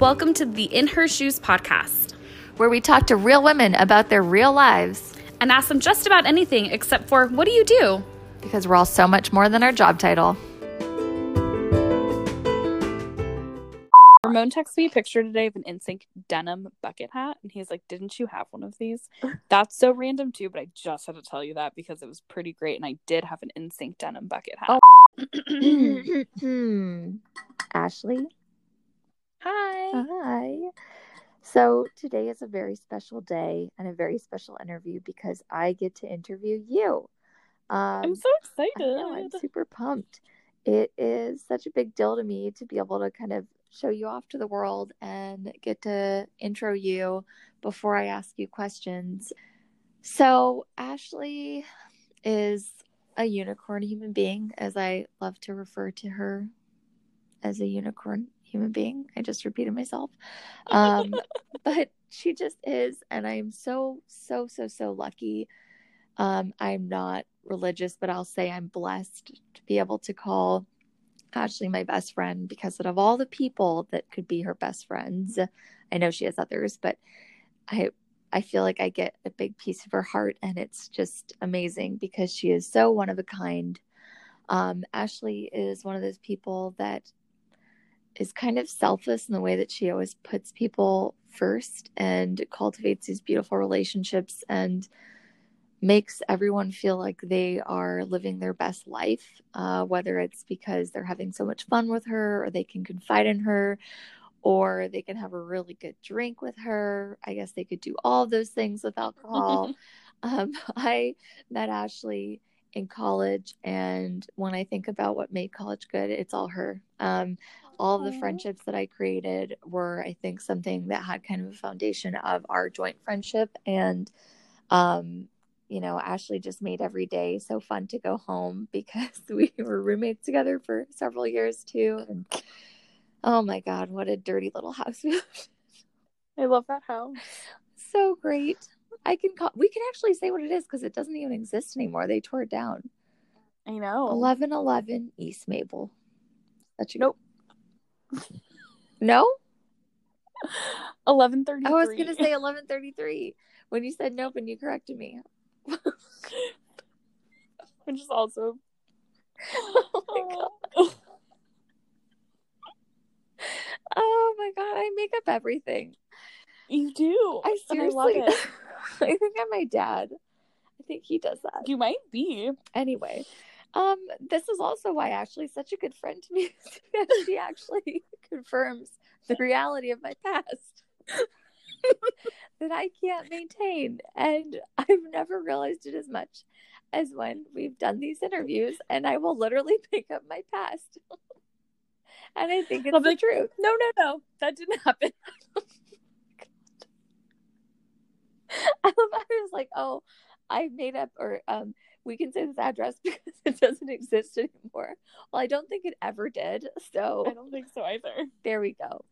Welcome to the In Her Shoes podcast, where we talk to real women about their real lives and ask them just about anything except for what do you do? Because we're all so much more than our job title. Ramon texted me a picture today of an NSYNC denim bucket hat, and he's like, "Didn't you have one of these?" That's so random too, but I just had to tell you that because it was pretty great, and I did have an NSYNC denim bucket hat. Oh. Hmm. Ashley. Hi. Hi. So today is a very special day and a very special interview because I get to interview you. Um, I'm so excited. Know, I'm super pumped. It is such a big deal to me to be able to kind of show you off to the world and get to intro you before I ask you questions. So, Ashley is a unicorn human being, as I love to refer to her as a unicorn human being. I just repeated myself. Um, but she just is. And I'm so, so, so, so lucky. Um, I'm not religious, but I'll say I'm blessed to be able to call Ashley my best friend because of all the people that could be her best friends. I know she has others, but I I feel like I get a big piece of her heart and it's just amazing because she is so one of a kind. Um, Ashley is one of those people that is kind of selfless in the way that she always puts people first and cultivates these beautiful relationships and makes everyone feel like they are living their best life, uh, whether it's because they're having so much fun with her or they can confide in her or they can have a really good drink with her. I guess they could do all of those things with alcohol. um, I met Ashley in college, and when I think about what made college good, it's all her. Um, all of the friendships that I created were, I think, something that had kind of a foundation of our joint friendship. And um, you know, Ashley just made every day so fun to go home because we were roommates together for several years too. And oh my God, what a dirty little house we. I love that house. So great. I can call, we can actually say what it is because it doesn't even exist anymore. They tore it down. I know. 1111 East Mabel. That's your nope. No? 1133. I was going to say 1133 when you said nope and you corrected me. Which is also. Oh my god. oh my god, I make up everything. You do. I seriously. I, I think I'm my dad. I think he does that. You might be. Anyway, um, this is also why Ashley's such a good friend to me because she actually confirms the reality of my past. that I can't maintain. And I've never realized it as much as when we've done these interviews, and I will literally pick up my past. and I think it's I'll the like, truth. No, no, no, that didn't happen. I love I was like, oh, I made up, or um, we can say this address because it doesn't exist anymore. Well, I don't think it ever did. So I don't think so either. There we go.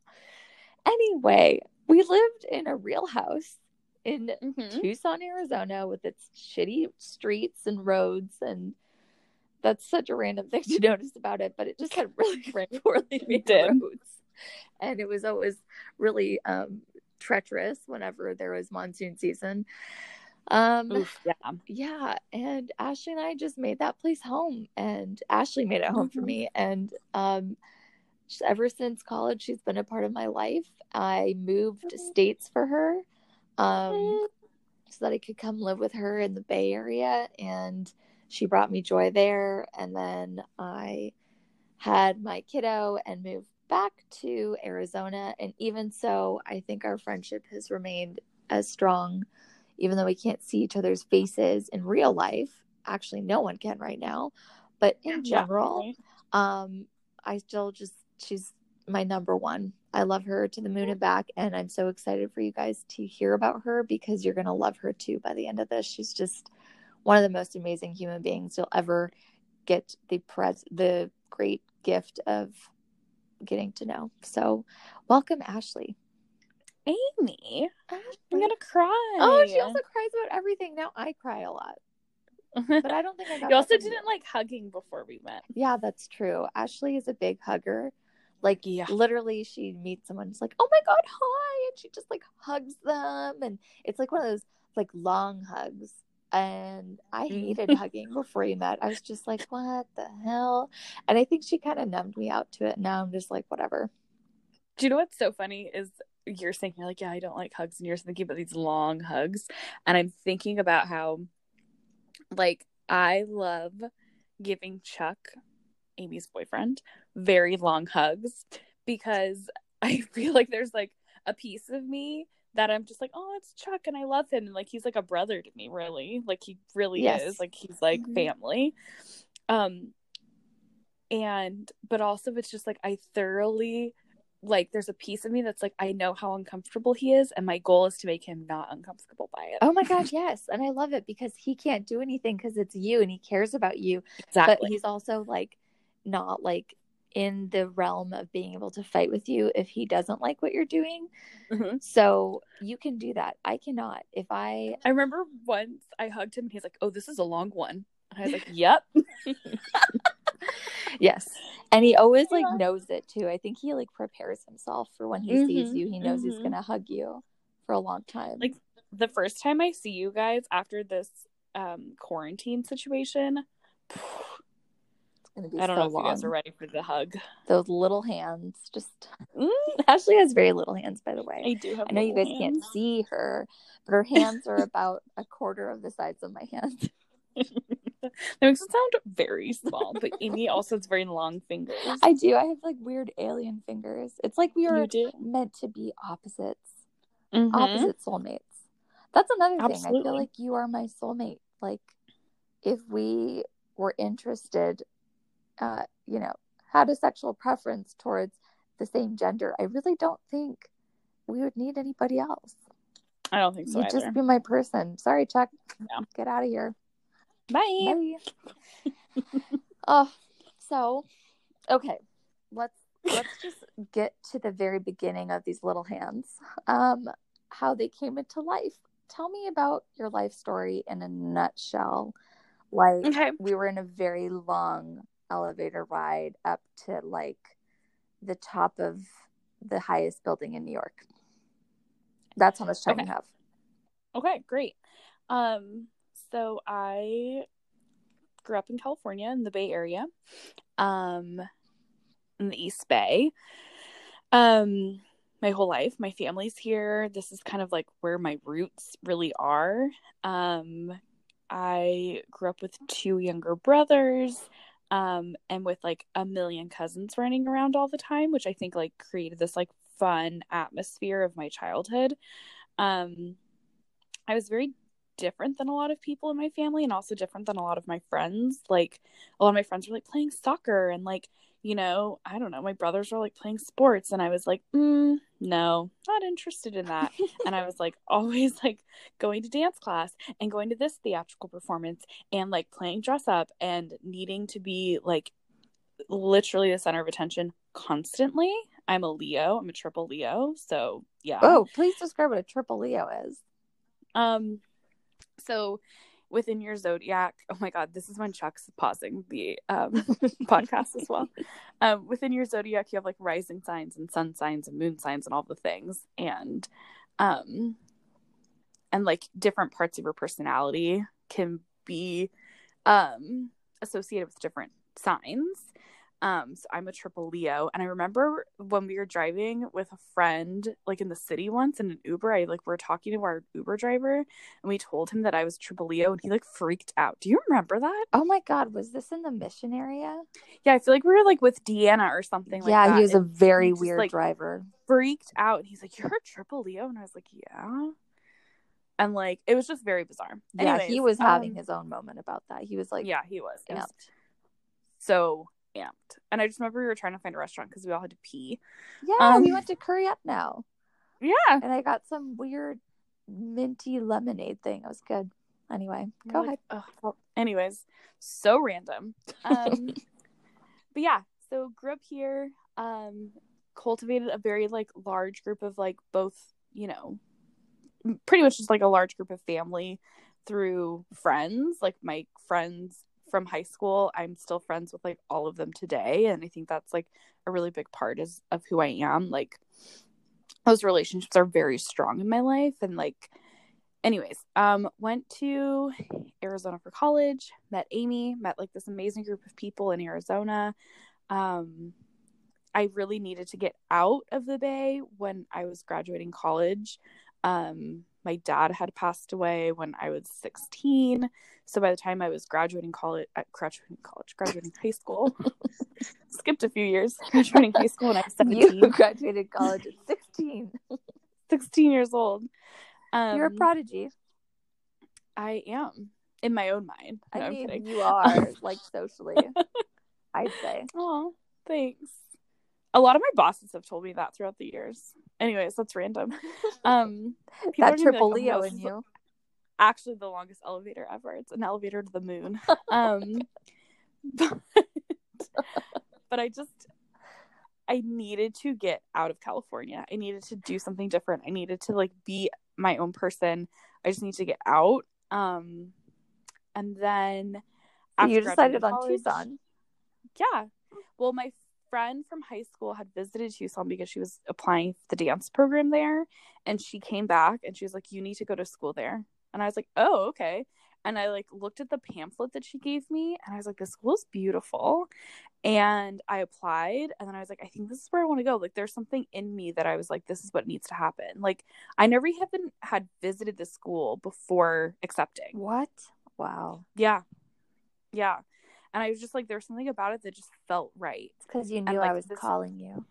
Anyway, we lived in a real house in mm-hmm. Tucson, Arizona, with its shitty streets and roads, and that's such a random thing to notice about it. But it just had really poorly made roads, and it was always really um, treacherous whenever there was monsoon season. Um, Oof, yeah, yeah, and Ashley and I just made that place home, and Ashley made it home mm-hmm. for me, and um ever since college she's been a part of my life i moved mm-hmm. states for her um, so that i could come live with her in the bay area and she brought me joy there and then i had my kiddo and moved back to arizona and even so i think our friendship has remained as strong even though we can't see each other's faces in real life actually no one can right now but in general um i still just she's my number one. I love her to the moon and back, and I'm so excited for you guys to hear about her because you're gonna love her too by the end of this. She's just one of the most amazing human beings you'll ever get the pres the great gift of getting to know. So, welcome, Ashley. Amy, I'm gonna cry. Oh, she also cries about everything. Now I cry a lot. But I don't think I got You also didn't like hugging before we met. Yeah, that's true. Ashley is a big hugger Like Yeah. literally she meets someone, it's like, oh my god, hi, and she just like hugs them, and it's like one of those like long hugs. And I Mm. hated hugging before you met. I was just like, what the hell? And I think she kind of numbed me out to it. Now I'm just like, whatever. Do you know what's so funny is you're saying you're like, yeah, I don't like hugs, and you're thinking about these long hugs, and I'm thinking about how, like, I love giving Chuck, Amy's boyfriend, very long hugs because I feel like there's like a piece of me that I'm just like, oh, it's Chuck, and I love him, and like he's like a brother to me, really, like he really Yes. is, like he's like Mhm. family, um, and but also it's just like I thoroughly like there's a piece of me that's like I know how uncomfortable he is and my goal is to make him not uncomfortable by it. Oh my god, yes. And I love it because he can't do anything because it's you and he cares about you. exactly. But he's also like not like in the realm of being able to fight with you if he doesn't like what you're doing. Mhm. So you can do that. I cannot. If I I remember once I hugged him and he's like, "Oh, this is a long one." And I was like, "Yep." yes. And he always like Yeah. knows it too. I think he like prepares himself for when he sees Mhm, you. He knows he's mhm. gonna hug you for a long time. Like, the first time I see you guys after this um quarantine situation, it's gonna be I don't so know if long. you guys are ready for the hug. Those little hands just Mm, Ashley has very little hands by the way. I do have I know you guys little can't see her, but her hands are about a quarter of the size of my hands. that makes it sound very small, but Amy also has very long fingers. I do. I have like weird alien fingers. It's like we are meant to be opposites, Mhm. opposite soulmates. That's another thing. I feel like you are my soulmate. Like if we were interested, uh, you know, had a sexual preference towards the same gender, I really don't think we would need anybody else. I don't think so You'd either. just be my person. Sorry, Chuck. Yeah. Get out of here. Bye. Bye. oh, so okay, let's let's just get to the very beginning of these little hands. Um, how they came into life. Tell me about your life story in a nutshell. Like Okay. we were in a very long elevator ride up to like the top of the highest building in New York. That's how much time Okay. you have. Okay, great. Um, so I grew up in California in the Bay Area, um, in the East Bay. Um, my whole life, my family's here. This is kind of like where my roots really are. Um, I grew up with two younger brothers, um, and with like a million cousins running around all the time, which I think like created this like fun atmosphere of my childhood. Um, I was very different than a lot of people in my family and also different than a lot of my friends. Like a lot of my friends were like playing soccer and like, you know, I don't know, my brothers were like playing sports and I was like, mm, no, not interested in that. and I was like always like going to dance class and going to this theatrical performance and like playing dress up and needing to be like literally the center of attention constantly. I'm a Leo, I'm a triple Leo, so yeah. Oh, please describe what a triple Leo is. Um, so within your zodiac, oh my god, this is when Chuck's pausing the um podcast as well. Um, within your zodiac, you have like rising signs and sun signs and moon signs and all the things, and um, and like different parts of your personality can be um associated with different signs. Um, so I'm a triple Leo, and I remember when we were driving with a friend, like in the city once in an Uber. I like we were talking to our Uber driver, and we told him that I was triple Leo, and he like freaked out. Do you remember that? Oh my God, was this in the mission area? Yeah, I feel like we were like with Deanna or something like yeah, that. he was a very just, weird like, driver. freaked out, and he's like, "You're a triple Leo," and I was like, "Yeah." And like it was just very bizarre. Yeah, he Anyways, was having um, his own moment about that. He was like, yeah, he was. It was so amped. And I just remember we were trying to find a restaurant because we all had to pee. yeah, we Um, went to Curry Up now, Yeah. and I got some weird minty lemonade thing. It was good. Anyway, go Like, ahead. well, anyways, so random. Um, but yeah, so grew up here. Um, cultivated a very like large group of like both, you know, pretty much just like a large group of family through friends. Like my friends' from high school, I'm still friends with like all of them today. And I think that's like a really big part is of who I am. Like those relationships are very strong in my life. And like, anyways, um, went to Arizona for college, met Amy, met like this amazing group of people in Arizona. Um, I really needed to get out of the Bay when I was graduating college. Um, my dad had passed away when I was 16. So by the time I was graduating college, uh, graduating college, graduating high school, skipped a few years, graduating high school when I was 17. You graduated college at 16. 16 years old. Um, You're a prodigy. I am in my own mind. No, I I'm mean, you are like socially. I'd say. Oh, thanks. A lot of my bosses have told me that throughout the years. Anyways, that's random. Um, that triple like, "Oh, Leo in you. Actually, the longest elevator ever. It's an elevator to the moon. Um, but, but I just, I needed to get out of California. I needed to do something different. I needed to like be my own person. I just need to get out. Um, and then So you decided on college- Tucson. yeah. Well, my friend from high school had visited Tucson because she was applying for the dance program there. And she came back and she was like, You need to go to school there. And I was like, Oh, okay. And I like looked at the pamphlet that she gave me and I was like, This school is beautiful. And I applied and then I was like, I think this is where I want to go. Like there's something in me that I was like, this is what needs to happen. Like I never even had visited the school before accepting. What? Wow. Yeah. Yeah. And I was just like, there's something about it that just felt right. Because you knew like, I was this- calling you.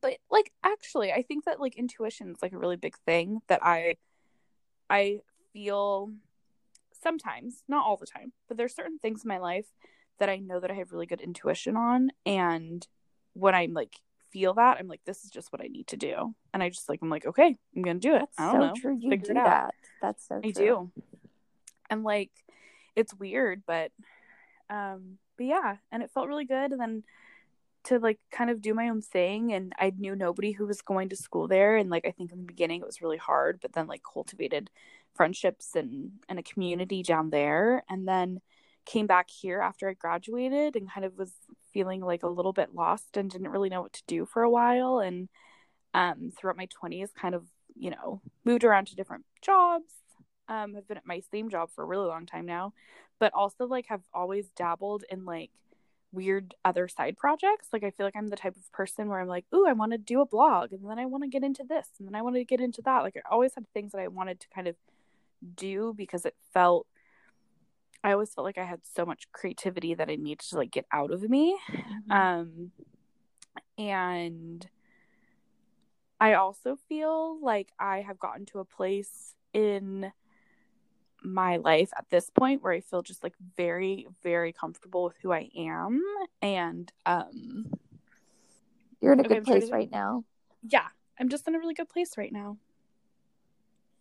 But like actually, I think that like intuition is like a really big thing that I I feel sometimes, not all the time, but there's certain things in my life that I know that I have really good intuition on and when I'm like feel that, I'm like this is just what I need to do. And I just like I'm like, okay, I'm going to do it. That's I don't so know. true. You Figure do it out. that. That's so I true. do. And like it's weird, but um but yeah, and it felt really good. And then to like kind of do my own thing and I knew nobody who was going to school there. And like I think in the beginning it was really hard, but then like cultivated friendships and and a community down there. And then came back here after I graduated and kind of was feeling like a little bit lost and didn't really know what to do for a while. And um throughout my 20s kind of, you know, moved around to different jobs. Um have been at my same job for a really long time now but also like have always dabbled in like weird other side projects. Like i feel like i'm the type of person where i'm like ooh i want to do a blog and then i want to get into this and then i want to get into that. Like i always had things that i wanted to kind of do because it felt i always felt like i had so much creativity that i needed to like get out of me. Mhm. um and i also feel like i have gotten to a place in my life at this point where i feel just like very very comfortable with who i am and um You're in a Okay, good place to- right now. yeah i'm just in a really good place right now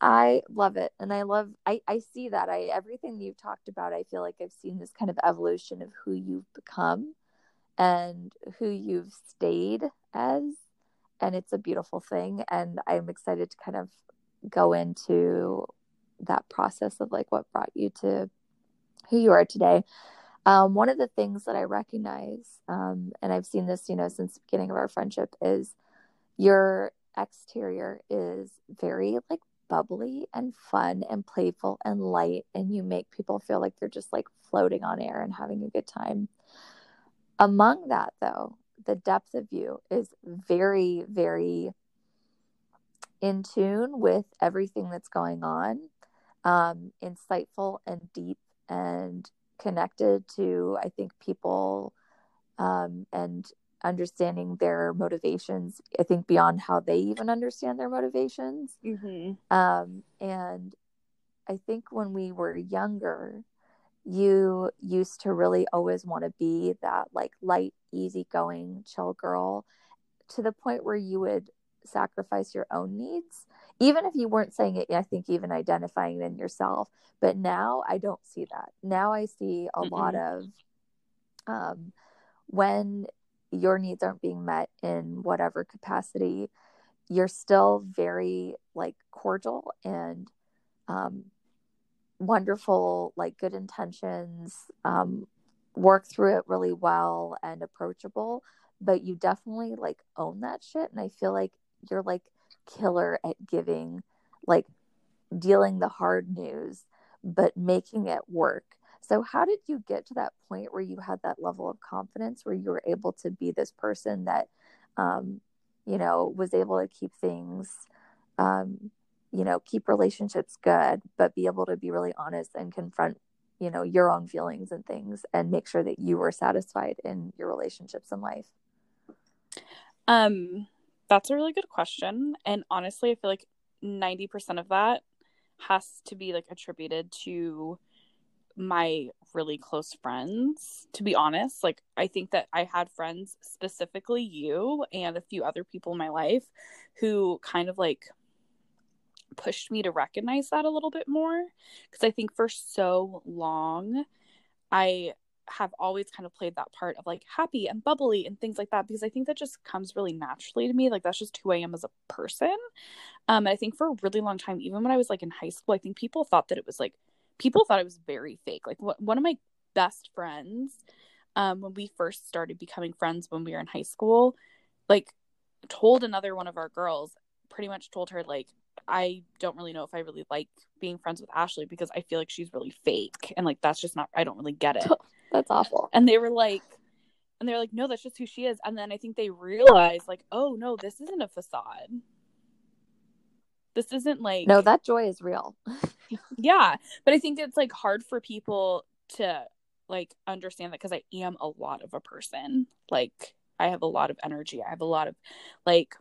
I love it. And I love I, I see that. I everything you've talked about, I feel like I've seen this kind of evolution of who you've become and who you've stayed as. And it's a beautiful thing. And I'm excited to kind of go into that process of like what brought you to who you are today. Um, one of the things that I recognize, um, and I've seen this, you know, since the beginning of our friendship, is your exterior is very like bubbly and fun and playful and light, and you make people feel like they're just like floating on air and having a good time. Among that, though, the depth of you is very, very in tune with everything that's going on, um, insightful and deep and connected to, I think, people um, and understanding their motivations. I think beyond how they even understand their motivations. mm-hmm. Um, and I think when we were younger, you used to really always want to be that like light, easygoing, chill girl to the point where you would sacrifice your own needs. Even if you weren't saying it, I think even identifying it in yourself. But now I don't see that. Now I see a Mm-mm. lot of um, when your needs aren't being met in whatever capacity, you're still very like cordial and um, wonderful, like good intentions, um, work through it really well and approachable, but you definitely like own that shit. And I feel like you're like killer at giving, like dealing the hard news, but making it work. So, how did you get to that point where you had that level of confidence where you were able to be this person that, um, you know, was able to keep things, um, you know, keep relationships good, but be able to be really honest and confront, you know, your own feelings and things and make sure that you were satisfied in your relationships in life? Um, that's a really good question. And honestly, I feel like 90% of that has to be like attributed to my really close friends to be honest like i think that i had friends specifically you and a few other people in my life who kind of like pushed me to recognize that a little bit more because i think for so long i have always kind of played that part of like happy and bubbly and things like that because I think that just comes really naturally to me. Like that's just who I am as a person. Um, and I think for a really long time, even when I was like in high school, I think people thought that it was like people thought it was very fake. Like wh- one of my best friends, um, when we first started becoming friends when we were in high school, like told another one of our girls, pretty much told her like I don't really know if I really like being friends with Ashley because I feel like she's really fake and like that's just not I don't really get it. That's awful. And they were like, and they're like, no, that's just who she is. And then I think they realized, like, oh no, this isn't a facade. This isn't like no, that joy is real. yeah, but I think it's like hard for people to like understand that because I am a lot of a person. Like I have a lot of energy. I have a lot of like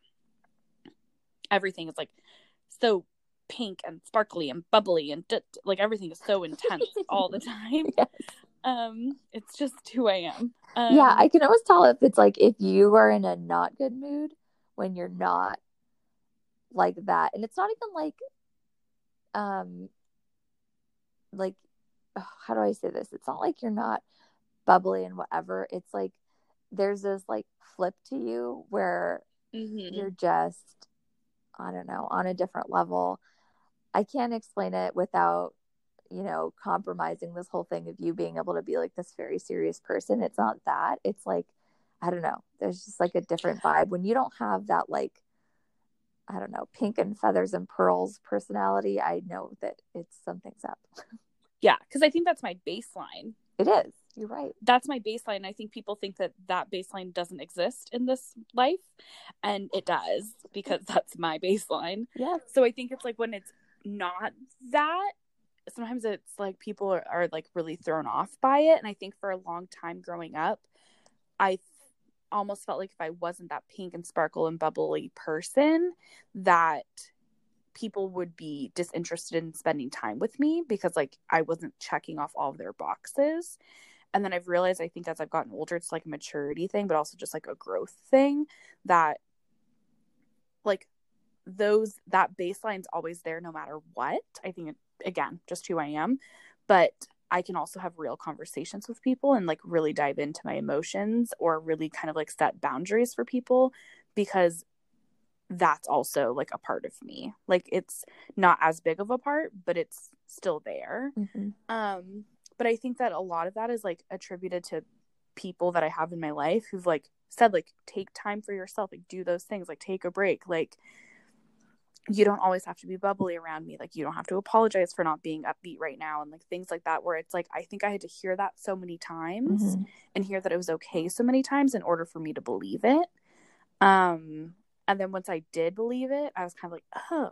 everything is like so pink and sparkly and bubbly and d- like everything is so intense all the time. Yes. Um, it's just who I am. Um, yeah, I can always tell if it's like if you are in a not good mood when you're not like that, and it's not even like, um, like oh, how do I say this? It's not like you're not bubbly and whatever. It's like there's this like flip to you where mm-hmm. you're just I don't know on a different level. I can't explain it without you know, compromising this whole thing of you being able to be like this very serious person. It's not that. It's like, I don't know. There's just like a different vibe when you don't have that, like, I don't know, pink and feathers and pearls personality. I know that it's something's up. Yeah. Cause I think that's my baseline. It is. You're right. That's my baseline. I think people think that that baseline doesn't exist in this life. And it does because that's my baseline. Yeah. So I think it's like when it's not that sometimes it's like people are, are like really thrown off by it and i think for a long time growing up i almost felt like if i wasn't that pink and sparkle and bubbly person that people would be disinterested in spending time with me because like i wasn't checking off all of their boxes and then i've realized i think as i've gotten older it's like a maturity thing but also just like a growth thing that like those that baseline's always there no matter what i think again, just who I am. But I can also have real conversations with people and like really dive into my emotions or really kind of like set boundaries for people because that's also like a part of me. Like it's not as big of a part, but it's still there. Mm-hmm. Um but I think that a lot of that is like attributed to people that I have in my life who've like said like take time for yourself, like do those things, like take a break, like you don't always have to be bubbly around me like you don't have to apologize for not being upbeat right now and like things like that where it's like i think i had to hear that so many times mm-hmm. and hear that it was okay so many times in order for me to believe it um and then once i did believe it i was kind of like oh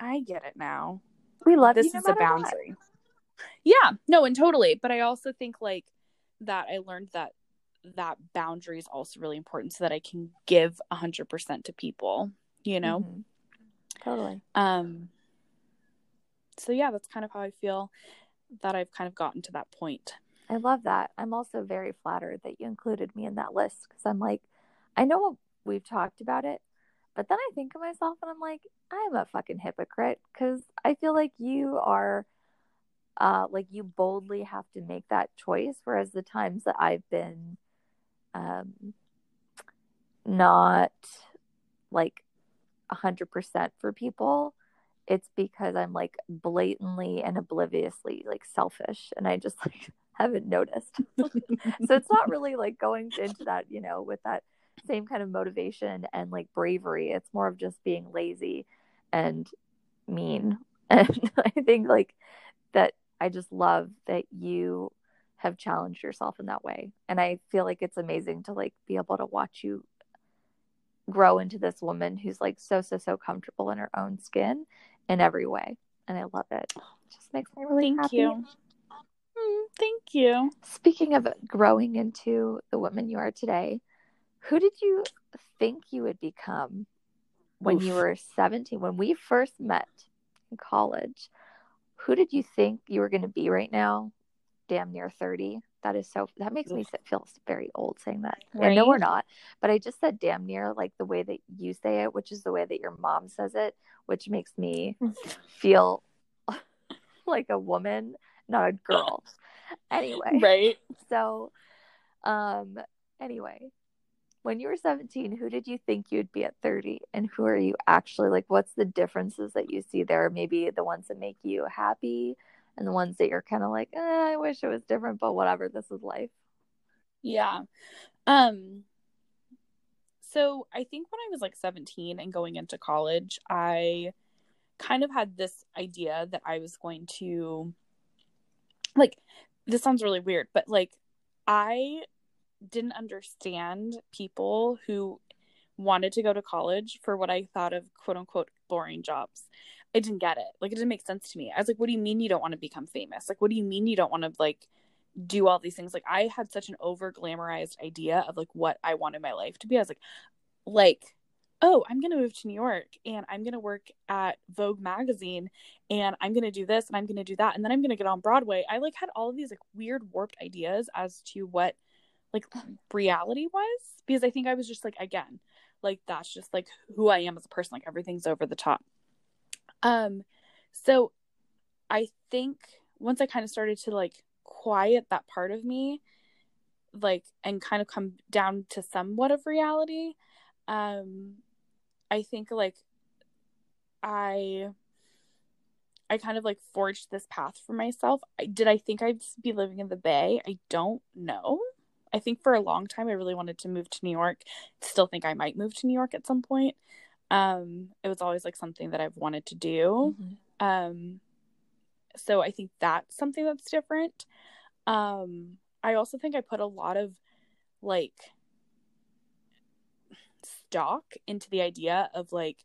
i get it now we love this is a boundary what. Yeah no and totally but i also think like that i learned that that boundary is also really important so that i can give 100% to people you know mm-hmm Totally. Um so yeah, that's kind of how I feel that I've kind of gotten to that point. I love that. I'm also very flattered that you included me in that list because I'm like, I know we've talked about it, but then I think of myself and I'm like, I'm a fucking hypocrite because I feel like you are, uh, like you boldly have to make that choice. Whereas the times that I've been, um, not like 100% for people it's because I'm like blatantly and obliviously like selfish and I just like haven't noticed. so it's not really like going into that, you know, with that same kind of motivation and like bravery. It's more of just being lazy and mean. And I think like that I just love that you have challenged yourself in that way. And I feel like it's amazing to like be able to watch you grow into this woman who's like so so so comfortable in her own skin in every way. And I love it. it just makes me really Thank happy. you. Mm, thank you. Speaking of growing into the woman you are today, who did you think you would become when Oof. you were 17? When we first met in college, who did you think you were going to be right now? Damn near 30. That is so, that makes me feel very old saying that. Right? no, we're not. But I just said damn near like the way that you say it, which is the way that your mom says it, which makes me feel like a woman, not a girl. anyway. Right. So, um, anyway, when you were 17, who did you think you'd be at 30? And who are you actually like? What's the differences that you see there? Maybe the ones that make you happy and the ones that you're kind of like, eh, I wish it was different, but whatever, this is life. Yeah. Um, so I think when I was like 17 and going into college, I kind of had this idea that I was going to like this sounds really weird, but like I didn't understand people who wanted to go to college for what I thought of quote unquote boring jobs. I didn't get it. Like it didn't make sense to me. I was like, what do you mean you don't want to become famous? Like what do you mean you don't want to like do all these things? Like I had such an over glamorized idea of like what I wanted my life to be. I was like, like, oh, I'm gonna move to New York and I'm gonna work at Vogue magazine and I'm gonna do this and I'm gonna do that and then I'm gonna get on Broadway. I like had all of these like weird warped ideas as to what like reality was because I think I was just like again like that's just like who I am as a person like everything's over the top. Um so I think once I kind of started to like quiet that part of me like and kind of come down to somewhat of reality um I think like I I kind of like forged this path for myself. I, did I think I'd be living in the Bay? I don't know. I think for a long time I really wanted to move to New York. Still think I might move to New York at some point. Um, it was always like something that I've wanted to do. Mm-hmm. Um, so I think that's something that's different. Um, I also think I put a lot of like stock into the idea of like,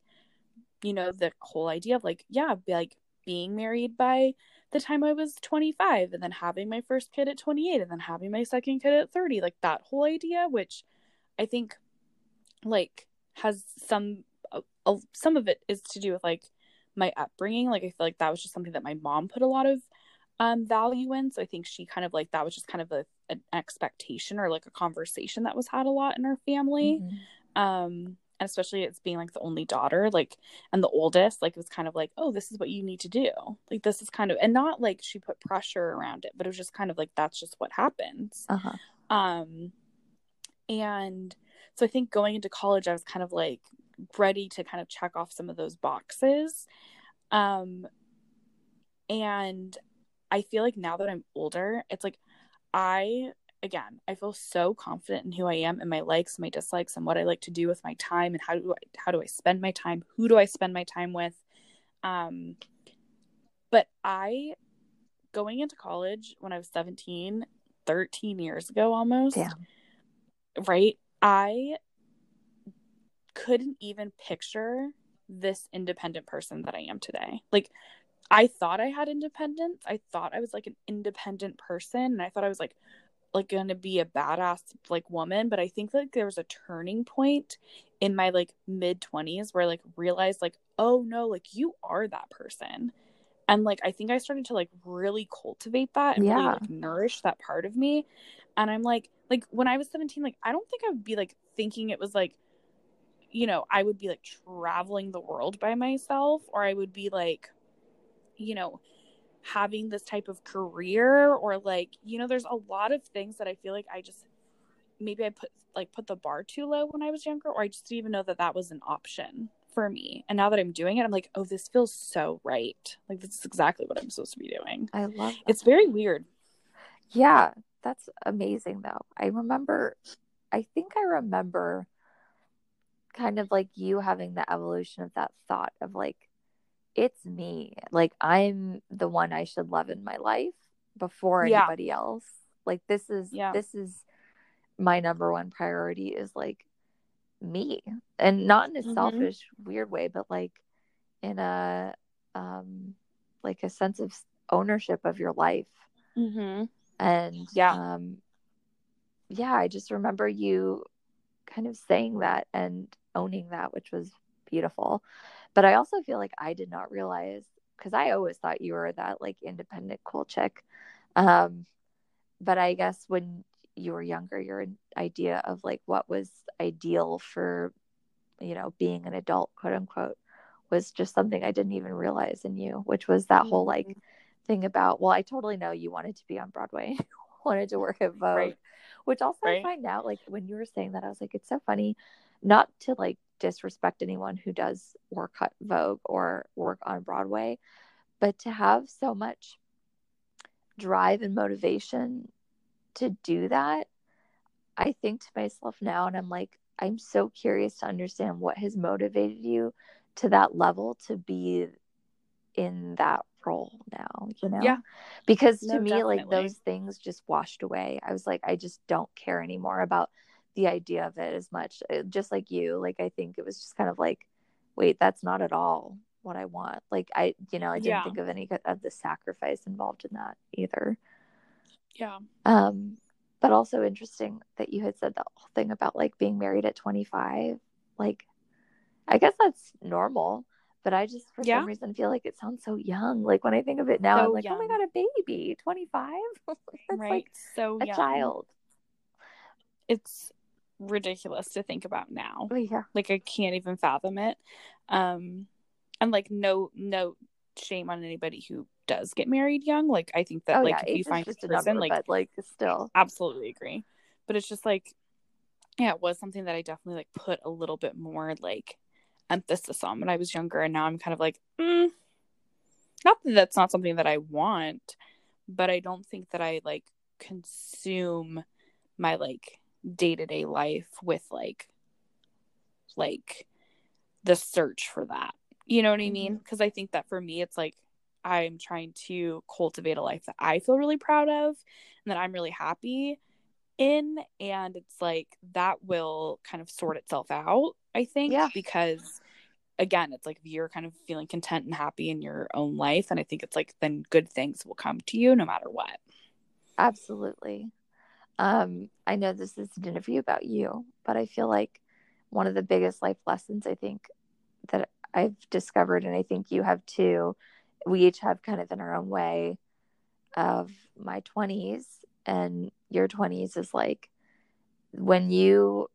you know, the whole idea of like, yeah, like being married by the time I was 25 and then having my first kid at 28 and then having my second kid at 30 like that whole idea which I think like has some uh, some of it is to do with like my upbringing. Like I feel like that was just something that my mom put a lot of um value in. So I think she kind of like that was just kind of a, an expectation or like a conversation that was had a lot in our family. Mm-hmm. um and especially it's being like the only daughter like and the oldest like it was kind of like oh this is what you need to do. Like this is kind of and not like she put pressure around it but it was just kind of like that's just what happens. Uh-huh. um and so i think going into college i was kind of like ready to kind of check off some of those boxes. Um and i feel like now that i'm older it's like i again, I feel so confident in who I am and my likes, my dislikes, and what I like to do with my time and how do I how do I spend my time? Who do I spend my time with? Um but I going into college when I was 17, 13 years ago almost. Yeah. Right? I couldn't even picture this independent person that I am today. Like I thought I had independence. I thought I was like an independent person and I thought I was like like going to be a badass like woman but i think like there was a turning point in my like mid 20s where I, like realized like oh no like you are that person and like i think i started to like really cultivate that and yeah. really like nourish that part of me and i'm like like when i was 17 like i don't think i would be like thinking it was like you know i would be like traveling the world by myself or i would be like you know having this type of career or like you know there's a lot of things that i feel like i just maybe i put like put the bar too low when i was younger or i just didn't even know that that was an option for me. And now that I'm doing it, I'm like, oh, this feels so right. Like this is exactly what I'm supposed to be doing. I love that. It's very weird. Yeah, that's amazing though. I remember I think I remember kind of like you having the evolution of that thought of like it's me. Like I'm the one I should love in my life before Yeah. anybody else. Like this is Yeah. this is my number one priority is like me. And not in a Mhm. selfish weird way, but like in a um like a sense of ownership of your life. Mm-hmm. And Yeah. um yeah, I just remember you kind of saying that and owning that, which was beautiful. But I also feel like I did not realize because I always thought you were that like independent cool chick. Um, but I guess when you were younger, your idea of like what was ideal for, you know, being an adult, quote unquote, was just something I didn't even realize in you, which was that whole like Mm-hmm. thing about, well, I totally know you wanted to be on Broadway, wanted to work at Vogue, Right. which also Right. I find out like when you were saying that, I was like, it's so funny, not to like disrespect anyone who does work at Vogue or work on Broadway, but to have so much drive and motivation to do that, I think to myself now, and I'm like, I'm so curious to understand what has motivated you to that level to be in that role now, you know? Yeah. Because to No, me, like those things just washed away. I was like, I just don't care anymore about the idea of it as much. Uh, Just like you, like, I think it was just kind of like, wait, that's not at all what I want. Like, I, you know, I didn't Yeah. think of any of the sacrifice involved in that either. Yeah. Um, but also interesting that you had said the whole thing about like being married at 25. Like, I guess that's normal, but I just for Yeah. some reason feel like it sounds so young. Like when I think of it now, I'm So like, oh my god, a baby, 25. that's right. like so a young. child. It's ridiculous to think about now. Oh, yeah. Like I can't even fathom it. Um, and like no no shame on anybody who does get married young. Like I think that oh like yeah, if you find just a person, number, like but like still. absolutely agree. But it's just like, yeah, it was something that I definitely like put a little bit more like emphasis on when I was younger, and now I'm kind of like, mm, not that that's not something that I want, but I don't think that I like consume my like day to day life with like like the search for that. You know what I mean? Mm-hmm. Because I think that for me, it's like I'm trying to cultivate a life that I feel really proud of and that I'm really happy in. And it's like that will kind of sort itself out, I think, Yeah. because again, it's like if you're kind of feeling content and happy in your own life, and I think it's like then good things will come to you no matter what. Absolutely. Um, I know this is an interview about you, but I feel like one of the biggest life lessons I think that I've discovered, and I think you have too, we each have kind of in our own way of my 20s and your 20s is like when you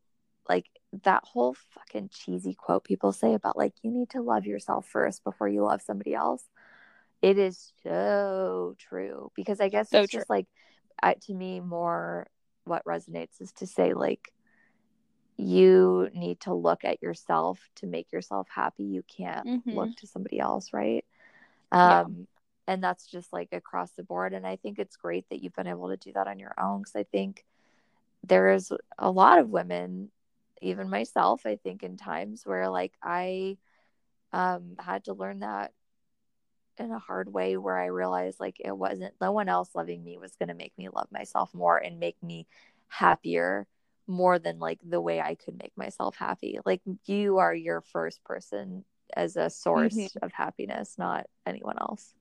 like that whole fucking cheesy quote people say about like you need to love yourself first before you love somebody else. It is so true because I guess So it's true. just like I, to me more what resonates is to say like you need to look at yourself to make yourself happy. You can't Mhm. look to somebody else, right? Yeah. Um and that's just like across the board and I think it's great that you've been able to do that on your own cuz I think there is a lot of women even myself I think in times where like I um had to learn that in a hard way where I realized like it wasn't no one else loving me was going to make me love myself more and make me happier more than like the way I could make myself happy. Like you are your first person as a source Mhm. of happiness, not anyone else.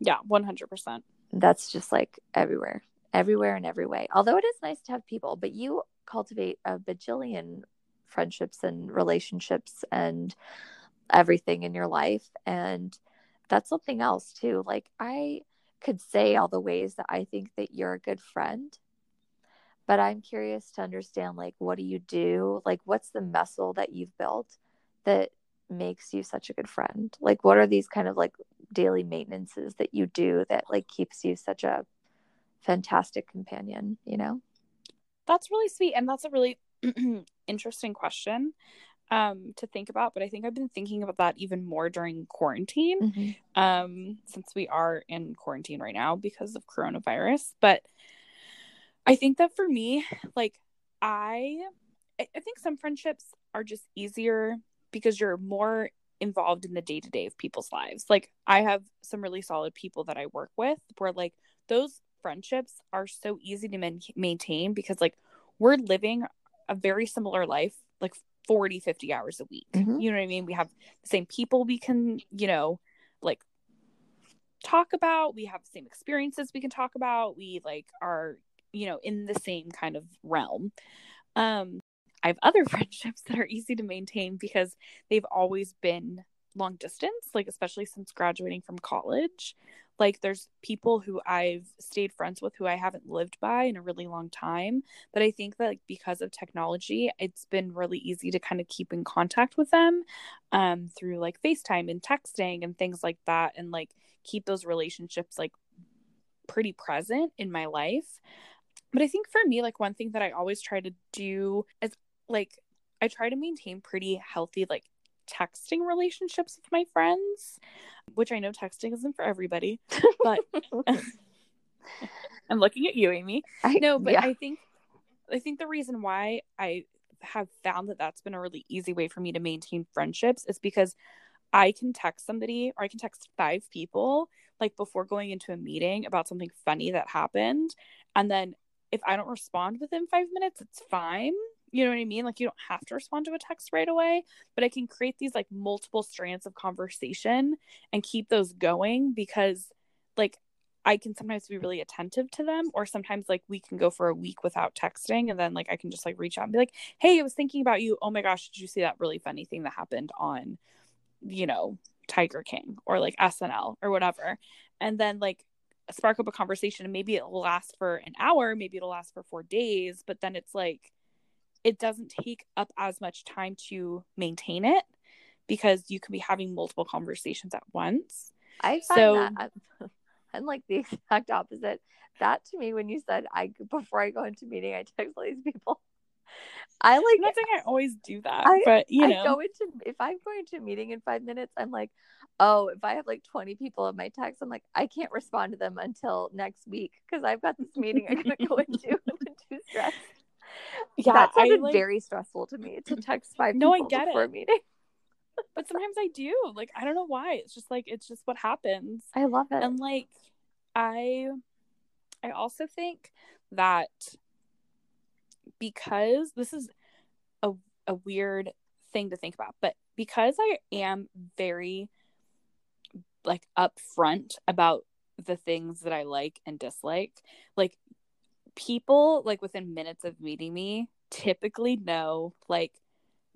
Yeah, 100%. That's just like everywhere, everywhere in every way. Although it is nice to have people, but you cultivate a bajillion friendships and relationships and everything in your life. And that's something else too. Like I could say all the ways that I think that you're a good friend, but I'm curious to understand like what do you do? Like what's the muscle that you've built that makes you such a good friend? Like what are these kind of like daily maintenances that you do that like keeps you such a fantastic companion, you know? That's really sweet. And that's a really interesting question. Um to think about, but I think I've been thinking about that even more during quarantine. Mm-hmm. Um since we are in quarantine right now because of coronavirus, but I think that for me, like I I think some friendships are just easier because you're more involved in the day to day of people's lives. Like I have some really solid people that I work with where like those friendships are so easy to man- maintain because like we're living a very similar life like 40 50 hours a week. Mhm. You know what I mean? We have the same people we can, you know, like talk about, we have the same experiences we can talk about. We like are, you know, in the same kind of realm. Um I have other friendships that are easy to maintain because they've always been long distance, like especially since graduating from college. Like there's people who I've stayed friends with who I haven't lived by in a really long time, but I think that like because of technology, it's been really easy to kind of keep in contact with them um through like FaceTime and texting and things like that and like keep those relationships like pretty present in my life. But I think for me like one thing that I always try to do is like I try to maintain pretty healthy like texting relationships with my friends, which I know texting isn't for everybody, but I'm looking at you, Amy. I, No, but yeah. I think I think the reason why I have found that that's been a really easy way for me to maintain friendships is because I can text somebody or I can text five people like before going into a meeting about something funny that happened and then if I don't respond within 5 minutes it's fine. You know what I mean? Like you don't have to respond to a text right away, but I can create these like multiple strands of conversation and keep those going because like I can sometimes be really attentive to them, or sometimes like we can go for a week without texting, and then like I can just like reach out and be like, "Hey, I was thinking about you. Oh my gosh, did you see that really funny thing that happened on, you know, Tiger King or like SNL or whatever?" And then like spark up a conversation, and maybe it'll last for an hour, maybe it'll last for four days, but then it's like it doesn't take up as much time to maintain it because you can be having multiple conversations at once. I find So- that I'm, I'm like the exact opposite. That to me, when you said I before I go into meeting, I text all these people. I I'm like not saying I always do that, I- but you I know, go into if I'm going to a meeting in five minutes, I'm like, oh, if I have like 20 people in my text, I'm like, I can't respond to them until next week because I've got this meeting I gotta go into. I'm too stressed. Yeah, that I sounded like, very stressful to me to text five No, I people get before it. a meeting. but sometimes I do. Like, I don't know why. It's just like it's just what happens. I love it. And like, I, I also think that because this is a a weird thing to think about, but because I am very like upfront about the things that I like and dislike, like people like within minutes of meeting me typically know like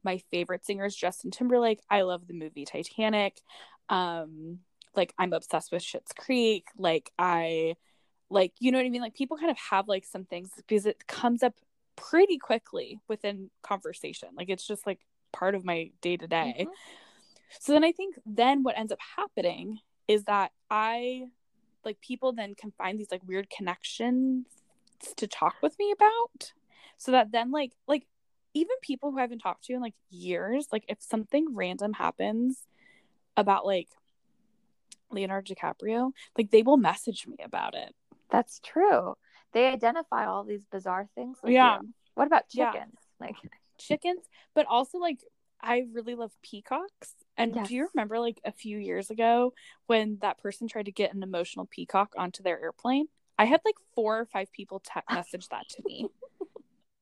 my favorite singer is Justin Timberlake. I love the movie Titanic. Um like I'm obsessed with Schitt's Creek. Like I like you know what I mean? Like people kind of have like some things because it comes up pretty quickly within conversation. Like it's just like part of my day to day. So then I think then what ends up happening is that I like people then can find these like weird connections to talk with me about. So that then like like even people who I haven't talked to in like years, like if something random happens about like Leonardo DiCaprio, like they will message me about it. That's true. They identify all these bizarre things. Yeah. you. What about Yeah. chickens? Like, Chickens, but also like I really love peacocks. And Yes. do you remember like a few years ago when that person tried to get an emotional peacock onto their airplane? I had like four or five people te- message that to me.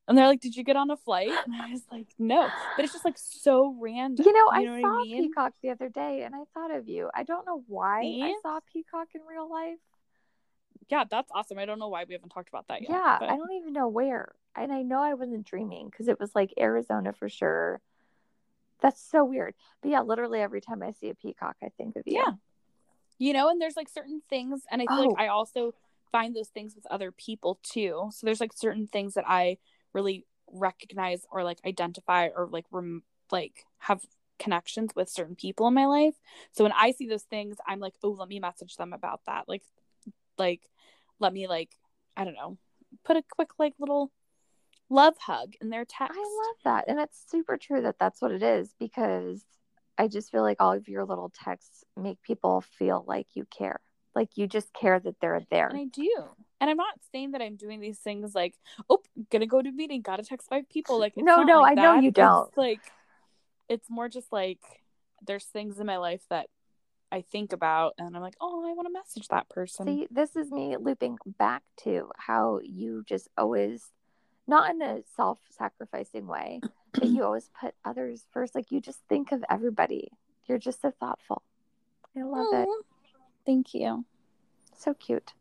And they're like, "Did you get on a flight?" And I was like, "No." But it's just like so random. you know, I what saw mean? peacock the other day, and I thought of you. I don't know why I saw peacock in real life. Yeah, that's awesome. I don't know why we haven't talked about that yet. yeah, but- I don't even know where. And I know I wasn't dreaming because it was like Arizona for sure. That's so weird. But yeah, literally every time I see a peacock, I think of you. Yeah. you know and there's like certain things and i feel Oh. like i also find those things with other people too so there's like certain things that i really recognize or like identify or like rem- like have connections with certain people in my life so when i see those things i'm like oh let me message them about that like like let me like i don't know put a quick like little love hug in their text. I love that. And it's super true that that's what it is because I just feel like all of your little texts make people feel like you care. Like you just care that they're there. And I do. And I'm not saying that I'm doing these things like, oh, gonna go to a meeting, gotta text five people. Like, it's No, no, like I know that. you don't. Like, it's more just like there's things in my life that I think about, and I'm like, oh, I want to message that person. See, this is me looping back to how you just always, not in a self sacrificing way, but you always put others first. Like you just think of everybody. You're just so thoughtful. I love it. Thank you. So cute.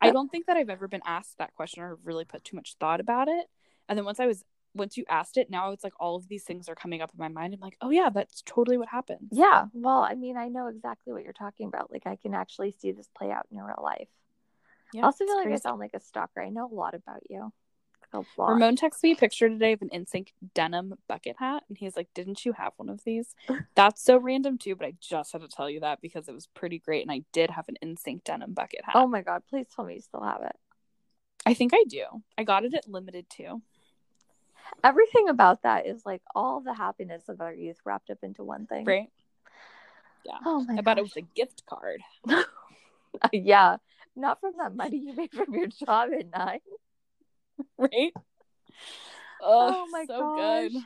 I don't think that I've ever been asked that question or really put too much thought about it. And then once I was once you asked it, now it's like all of these things are coming up in my mind. I'm like, oh yeah, that's totally what happenens. Yeah. Well, I mean, I know exactly what you're talking about. Like I can actually see this play out in your real life. Yeah, I also feel like crazy. I sound like a stalker. I know a lot about you. Ramon texted me a picture today of an NSYNC denim bucket hat, and he's like, "Didn't you have one of these?" That's so random too, but I just had to tell you that because it was pretty great, and I did have an NSYNC denim bucket hat. Oh my god! Please tell me you still have it. I think I do. I got it at Limited Too. Everything about that is like all the happiness of our youth wrapped up into one thing. Right? Yeah. Oh my I bet it was a gift card. yeah. Not from that money you made from your job at nine. Right? Oh my so gosh. good.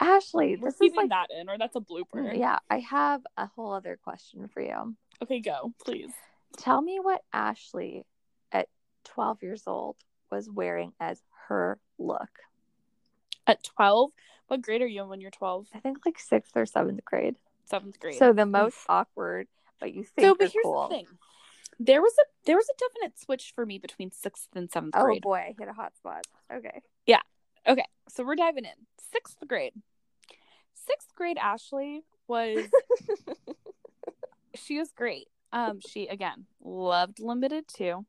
Ashley, We're this is like that in, or that's a blooper. Mm, yeah. I have a whole other question for you. Okay, go, please. Tell me what Ashley at 12 years old was wearing as her look. At 12, what grade are you in when you're 12? I think like sixth or seventh grade. Seventh grade. So the most awkward, but you think so you're but here's cool. the thing. There was a there was a definite switch for me between sixth and seventh Oh grade. Oh boy, I hit a hot spot. Okay. Yeah. Okay, so we're diving in. Sixth grade. Sixth grade Ashley was she was great. Um, she again loved Limited Too.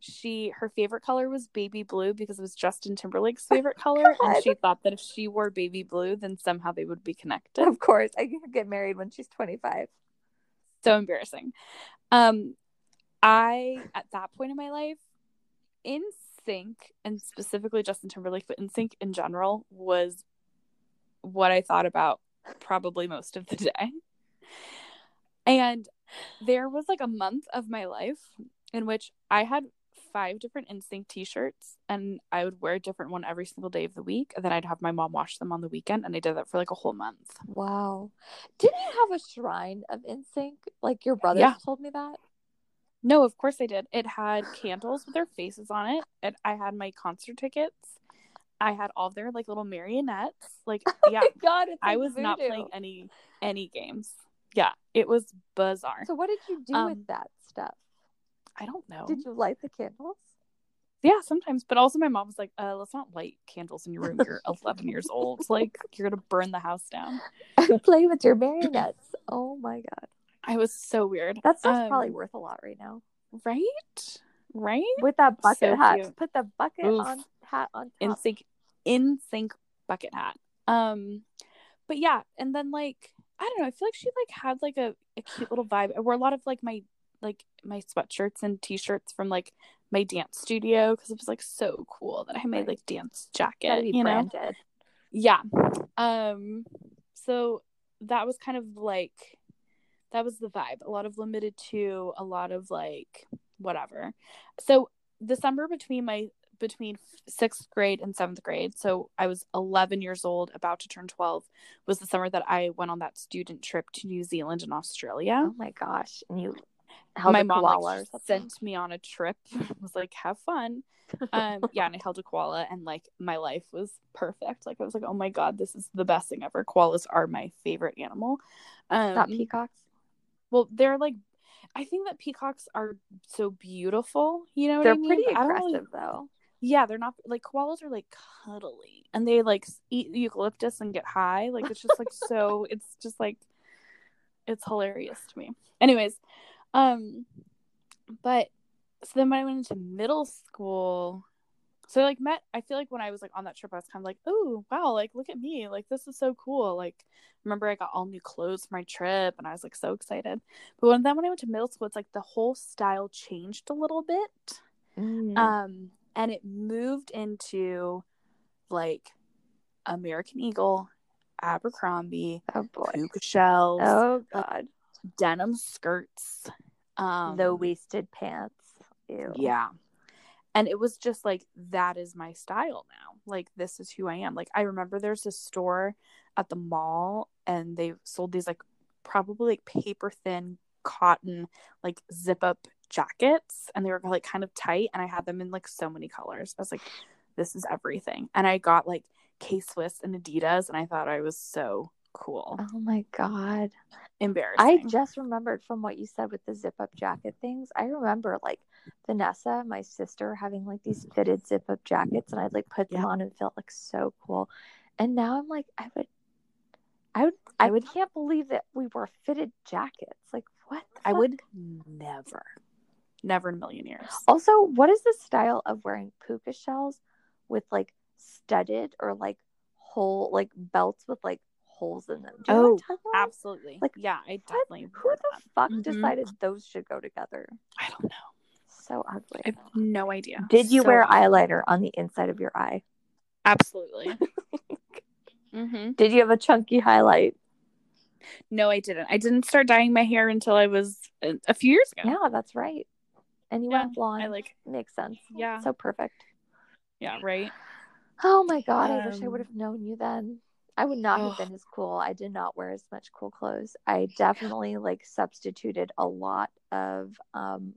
She her favorite color was baby blue because it was Justin Timberlake's favorite color, and she thought that if she wore baby blue, then somehow they would be connected. Of course, I can get married when she's 25. so embarrassing. Um, I at that point in my life, in sync and specifically Justin Timberlake, but NSYNC in general was what I thought about probably most of the day. And there was like a month of my life in which I had five different NSYNC t-shirts and I would wear a different one every single day of the week and then I'd have my mom wash them on the weekend and I did that for like a whole month. Wow. Didn't you have a shrine of NSYNC? Like your brother Yeah. told me that. No, of course I did. It had candles with their faces on it. And I had my concert tickets. I had all their like little marionettes. Like yeah, My God, it's I like was not playing any any games. Yeah, it was bizarre. So what did you do Um, with that stuff? I don't know. Did you light the candles? Yeah, sometimes. But also my mom was like, uh, let's not light candles in your room. You're 11 years old. Like you're gonna burn the house down. And play with your marionettes. Oh my God. I was so weird. That stuff's Um, probably worth a lot right now. right, right. With that bucket so hat. cute. Put the bucket Oof. on hat on NSYNC in sync bucket hat um but yeah and then like i don't know i feel like she like had like a, a cute little vibe i wore a lot of like my like my sweatshirts and t-shirts from like my dance studio because it was like so cool that i made like dance jacket you know yeah um so that was kind of like that was the vibe a lot of Limited Too a lot of like whatever. So the summer between my between sixth grade and seventh grade so i was 11 years old about to turn 12 was the summer that i went on that student trip to new zealand and australia. Oh my gosh. And you held my a mom like, sent me on a trip was like have fun. Um yeah and i held a koala and like my life was perfect. Like i was like oh my god this is the best thing ever. Koalas are my favorite animal. Um Not peacocks. Well they're like i think that peacocks are so beautiful you know They're I mean? pretty But aggressive really- though. yeah they're not like koalas are like cuddly and they like eat eucalyptus and get high like it's just like so it's just like it's hilarious to me anyways um but so then when i went into middle school so I, like met i feel like when i was like on that trip i was kind of like oh wow like look at me like this is so cool like remember i got all new clothes for my trip and i was like so excited but when then when i went to middle school it's like the whole style changed a little bit Mm. um and it moved into like American Eagle, Abercrombie, Oh boy. puka shells, Oh god. denim skirts, um, Low waisted pants. Ew. Yeah. And it was just like, that is my style now. Like, this is who I am. Like, I remember there's a store at the mall and they sold these, like, probably like paper thin cotton, like zip up jackets. And they were like kind of tight. And I had them in like so many colors. I was like, this is everything. And I got like K Swiss and Adidas. And I thought I was so cool. Oh my god. Embarrassing. I just remembered from what you said with the zip up jacket things. I remember like Vanessa, my sister, having like these fitted zip up jackets, and I'd like put them Yeah. on and felt like so cool. And now I'm like, I would, I would, I would- can't believe that we wore fitted jackets. Like what? the I would never, never in a million years. Also, what is the style of wearing puka shells with like studded or like hole like belts with like holes in them? Do you know what I'm Oh. Absolutely. Like, yeah, I definitely. Who the that. fuck Mhm. decided those should go together? I don't know. So ugly. I have no idea. Did you So wear awful. eyeliner on the inside of your eye? Absolutely. hmm Did you have a chunky highlight? No, I didn't. I didn't start dyeing my hair until I was a, a few years ago. Yeah, that's right. And you Yeah, went blonde. I like. Makes sense. Yeah. So perfect. Yeah. Right. Oh my god, I wish I Um, would have known you then. I would not have been as cool. I did not wear as much cool clothes. I definitely like substituted a lot of um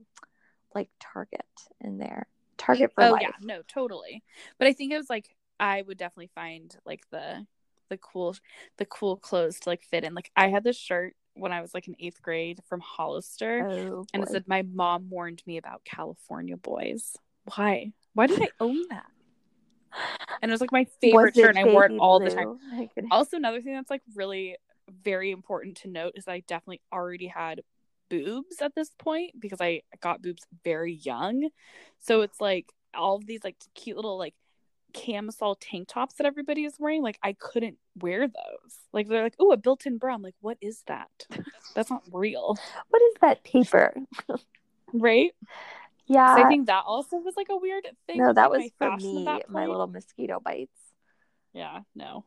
like Target in there. Target for oh life. yeah. No, totally. But I think it was like I would definitely find like the the cool the cool clothes to like fit in. Like I had this shirt when I was like in eighth grade from Hollister, Oh, and it said my mom warned me about California boys. Why? Why did I own that? And it was like my favorite shirt, and I wore it all the time. blue? My goodness. Also, another thing that's like really very important to note is I definitely already had boobs at this point because I got boobs very young. So it's like all of these like cute little like camisole tank tops that everybody is wearing. Like I couldn't wear those. Like they're like, oh, a built-in bra. I'm like, what is that? That's not real, What is that paper? right? Yeah. I think that also was like a weird thing. no, that was for me, my little mosquito bites. Yeah, no,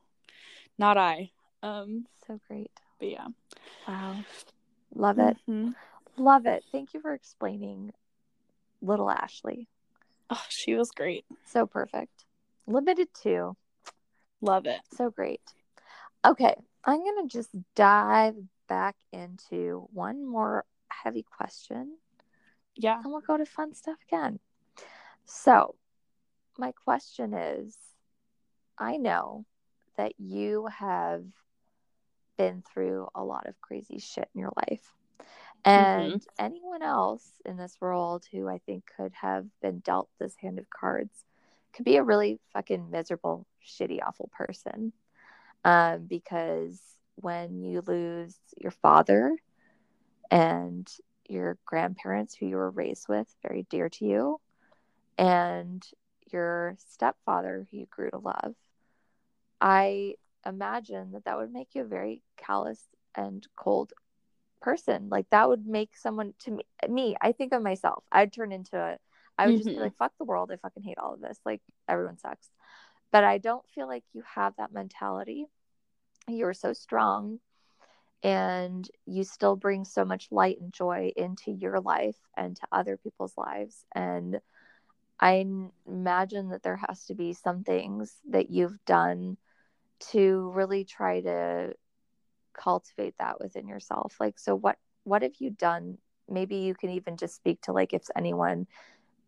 not I. Um, So great. but yeah, Wow. Love it. Mhm. Love it. Thank you for explaining little Ashley. Oh, she was great. So perfect. Limited Too. Love it. So great. Okay. I'm going to just dive back into one more heavy question Yeah. and we'll go to fun stuff again. So, my question is I know that you have been through a lot of crazy shit in your life. And anyone else in this world who I think could have been dealt this hand of cards could be a really fucking miserable, shitty, awful person. Um, because when you lose your father and your grandparents who you were raised with, very dear to you, and your stepfather who you grew to love, I imagine that that would make you a very callous and cold person. Like that would make someone to me, me I think of myself. I'd turn into a, I would just be Mhm. like, fuck the world. I fucking hate all of this. Like everyone sucks. But I don't feel like you have that mentality. You're so strong and you still bring so much light and joy into your life and to other people's lives. And I imagine that there has to be some things that you've done to really try to cultivate that within yourself. Like, so what what have you done? Maybe you can even just speak to like if anyone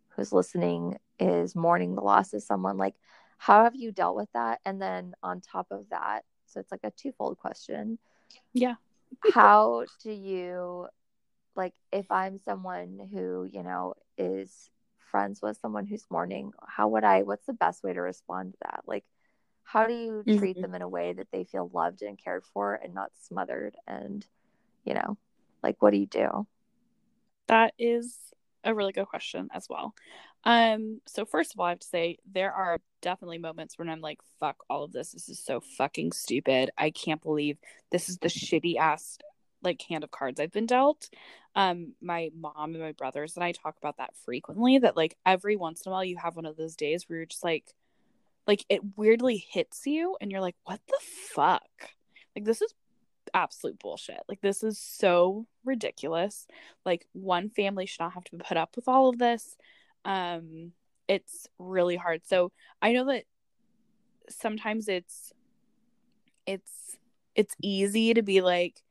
who's listening is mourning the loss of someone, like how have you dealt with that? And then on top of that, so it's like a twofold question. Yeah. how do you like if I'm someone who, you know, is friends with someone who's mourning, how would I what's the best way to respond to that? Like how do you treat Mhm. them in a way that they feel loved and cared for and not smothered and you know, like what do you do? That is a really good question as well. Um, so first of all, I have to say there are definitely moments when I'm like, fuck all of this. This is so fucking stupid. I can't believe this is the shitty ass like hand of cards I've been dealt. Um, my mom and my brothers and I talk about that frequently. That like every once in a while you have one of those days where you're just like, like it weirdly hits you and you're like what the fuck? Like this is absolute bullshit. Like this is so ridiculous. Like one family should not have to put up with all of this. Um it's really hard. So i know that sometimes it's it's it's easy to be like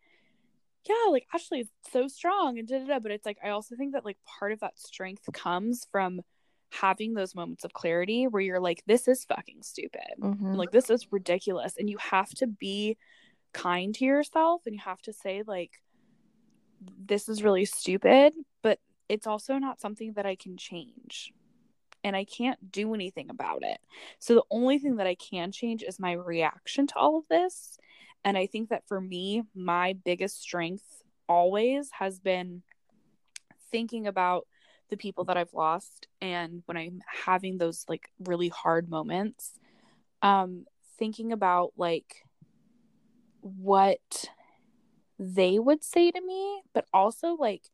yeah like ashley it's so strong and da, da, da. but it's like i also think that like part of that strength comes from having those moments of clarity where you're like this is fucking stupid. Mhm. like this is ridiculous. And you have to be kind to yourself and you have to say like this is really stupid but it's also not something that i can change. And i can't do anything about it. So the only thing that i can change is my reaction to all of this. And i think that for me my biggest strength always has been thinking about the people that i've lost and when i'm having those like really hard moments um thinking about like what they would say to me, but also like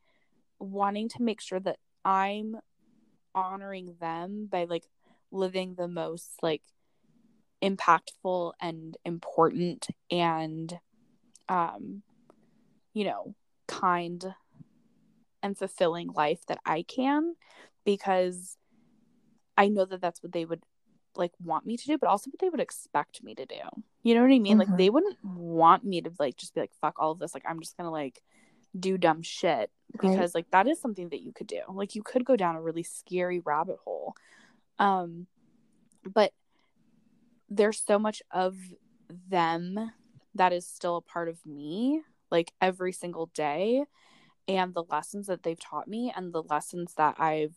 wanting to make sure that I'm honoring them by like living the most like impactful and important and um you know kind and fulfilling life that I can because I know that that's what they would like want me to do but also what they would expect me to do. You know what i mean? Like Mhm. they wouldn't want me to like just be like fuck all of this. Like i'm just gonna like do dumb shit Right. because like that is something that you could do. Like you could go down a really scary rabbit hole. Um but there's so much of them that is still a part of me like every single day and the lessons that they've taught me and the lessons that i've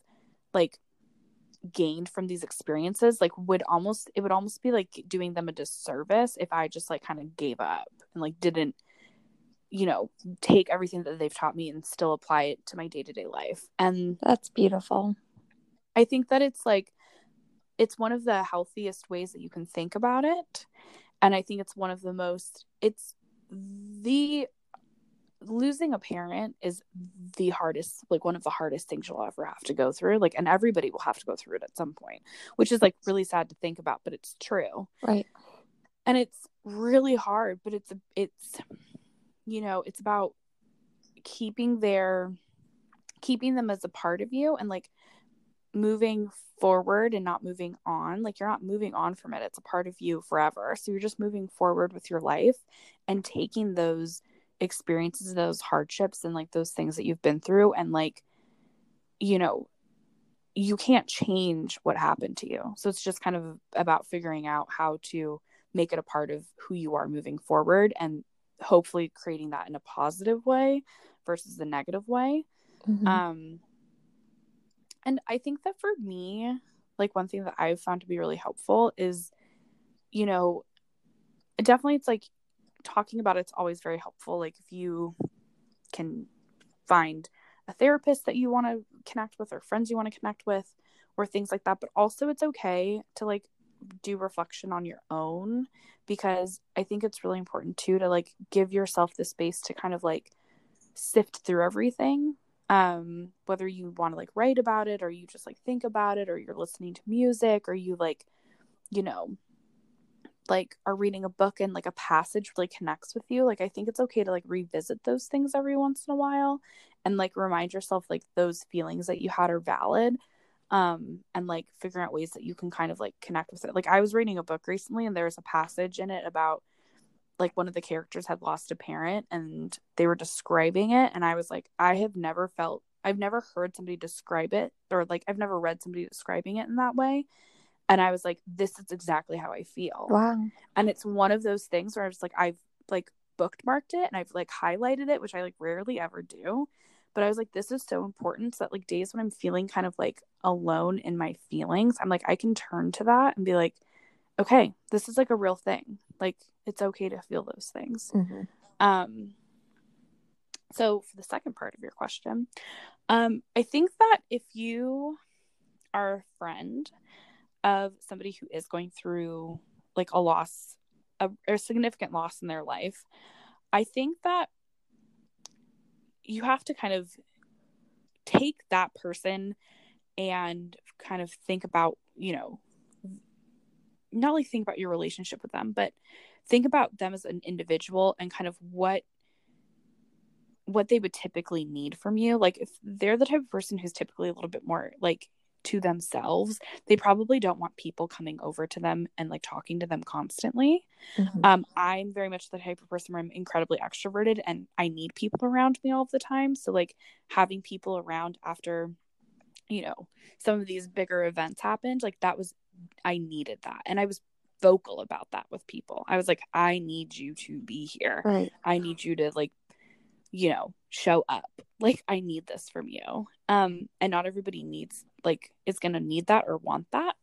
like gained from these experiences like would almost it would almost be like doing them a disservice if i just like kind of gave up and like didn't you know take everything that they've taught me and still apply it to my day-to-day life and That's beautiful. I think that it's like it's one of the healthiest ways that you can think about it. And I think it's one of the most it's the losing a parent is the hardest like one of the hardest things you'll ever have to go through like and everybody will have to go through it at some point which is like really sad to think about but it's true. Right. and it's really hard but it's it's you know it's about keeping their keeping them as a part of you and like moving forward and not moving on. Like you're not moving on from it. It's a part of you forever. So you're just moving forward with your life and taking those experiences those hardships and like those things that you've been through and like you know you can't change what happened to you so it's just kind of about figuring out how to make it a part of who you are moving forward and hopefully creating that in a positive way versus the negative way Mhm. um and i think that for me like one thing that i've found to be really helpful is you know definitely it's like talking about it's always very helpful like if you can find a therapist that you want to connect with or friends you want to connect with or things like that. But also it's okay to like do reflection on your own because i think it's really important too to like give yourself the space to kind of like sift through everything um whether you want to like write about it or you just like think about it or you're listening to music or you like you know like are reading a book and like a passage really connects with you like i think it's okay to like revisit those things every once in a while and like remind yourself like those feelings that you had are valid um and like figuring out ways that you can kind of like connect with it. Like i was reading a book recently and there was a passage in it about like one of the characters had lost a parent and they were describing it and i was like i have never felt i've never heard somebody describe it or like i've never read somebody describing it in that way and i was like this is exactly how i feel Wow. and it's one of those things where i was like i've like bookmarked it and i've like highlighted it which i like rarely ever do but i was like this is so important so that like days when i'm feeling kind of like alone in my feelings i'm like i can turn to that and be like okay this is like a real thing like it's okay to feel those things Mhm. um so for the second part of your question um i think that if you are a friend of somebody who is going through like a loss a, a significant loss in their life i think that you have to kind of take that person and kind of think about you know not only think about your relationship with them, but think about them as an individual and kind of what what they would typically need from you. Like if they're the type of person who's typically a little bit more like to themselves, they probably don't want people coming over to them and like talking to them constantly. Mm-hmm. Um, I'm very much the type of person where I'm incredibly extroverted and I need people around me all the time. So like having people around after, you know, some of these bigger events happened, like that was I needed that. And I was vocal about that with people. I was like, I need you to be here. Right. I need you to like you know show up. Like i need this from you. Um and not everybody needs like is going to need that or want that.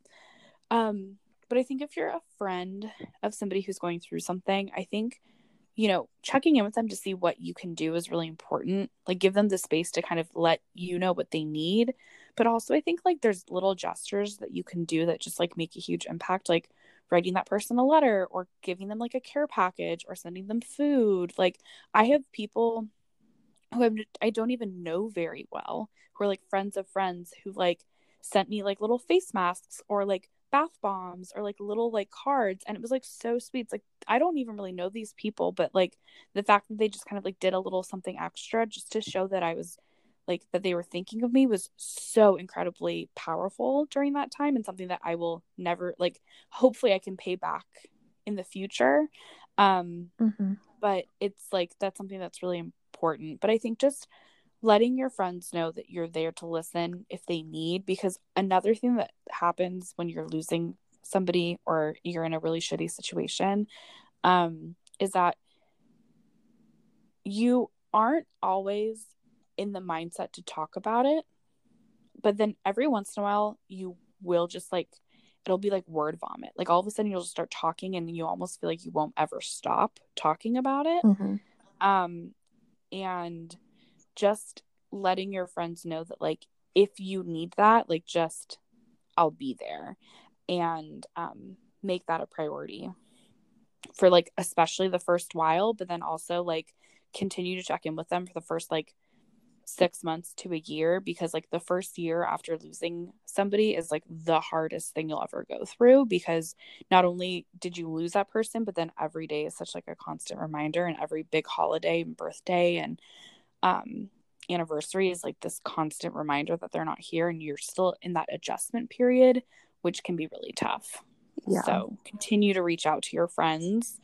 Um but i think if you're a friend of somebody who's going through something i think you know checking in with them to see what you can do is really important. Like give them the space to kind of let you know what they need. But also i think like there's little gestures that you can do that just like make a huge impact like writing that person a letter or giving them like a care package or sending them food. Like i have people who I'm, I don't even know very well, who are like friends of friends who like sent me like little face masks or like bath bombs or like little like cards and it was like so sweet it's like i don't even really know these people but like the fact that they just kind of like did a little something extra just to show that i was like that they were thinking of me was so incredibly powerful during that time and something that i will never like hopefully i can pay back in the future um mm-hmm. but it's like that's something that's really important. But I think just letting your friends know that you're there to listen if they need, because another thing that happens when you're losing somebody or you're in a really shitty situation um, is that you aren't always in the mindset to talk about it. But then every once in a while, you will just like, it'll be like word vomit. Like all of a sudden, you'll just start talking and you almost feel like you won't ever stop talking about it. Mm-hmm. Um, and just letting your friends know that like if you need that like just i'll be there and um make that a priority for like especially the first while but then also like continue to check in with them for the first like six months to a year because like the first year after losing somebody is like the hardest thing you'll ever go through because not only did you lose that person but then every day is such like a constant reminder and every big holiday and birthday and um anniversary is like this constant reminder that they're not here and you're still in that adjustment period which can be really tough yeah. so continue to reach out to your friends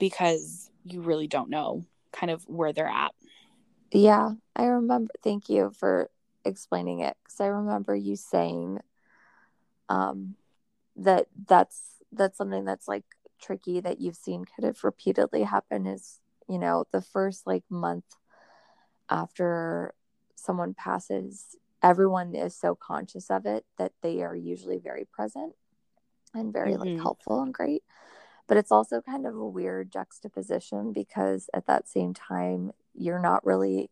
because you really don't know kind of where they're at yeah, I remember. Thank you for explaining it because I remember you saying um, that that's that's something that's like tricky that you've seen kind of repeatedly happen is you know the first like month after someone passes everyone is so conscious of it that they are usually very present and very mm-hmm. like helpful and great but it's also kind of a weird juxtaposition because at that same time you're not really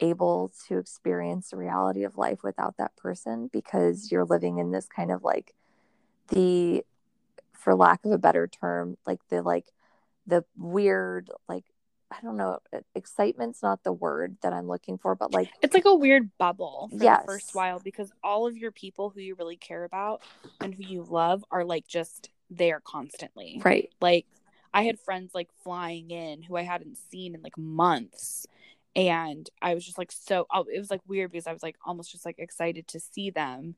able to experience the reality of life without that person because you're living in this kind of like the for lack of a better term like the like the weird like I don't know, excitement's not the word that I'm looking for, but like it's like a weird bubble for yes. the first while because all of your people who you really care about and who you love are like just there constantly. Right. Like I had friends like flying in who I hadn't seen in like months. And I was just like so oh, it was like weird because I was like almost just like excited to see them.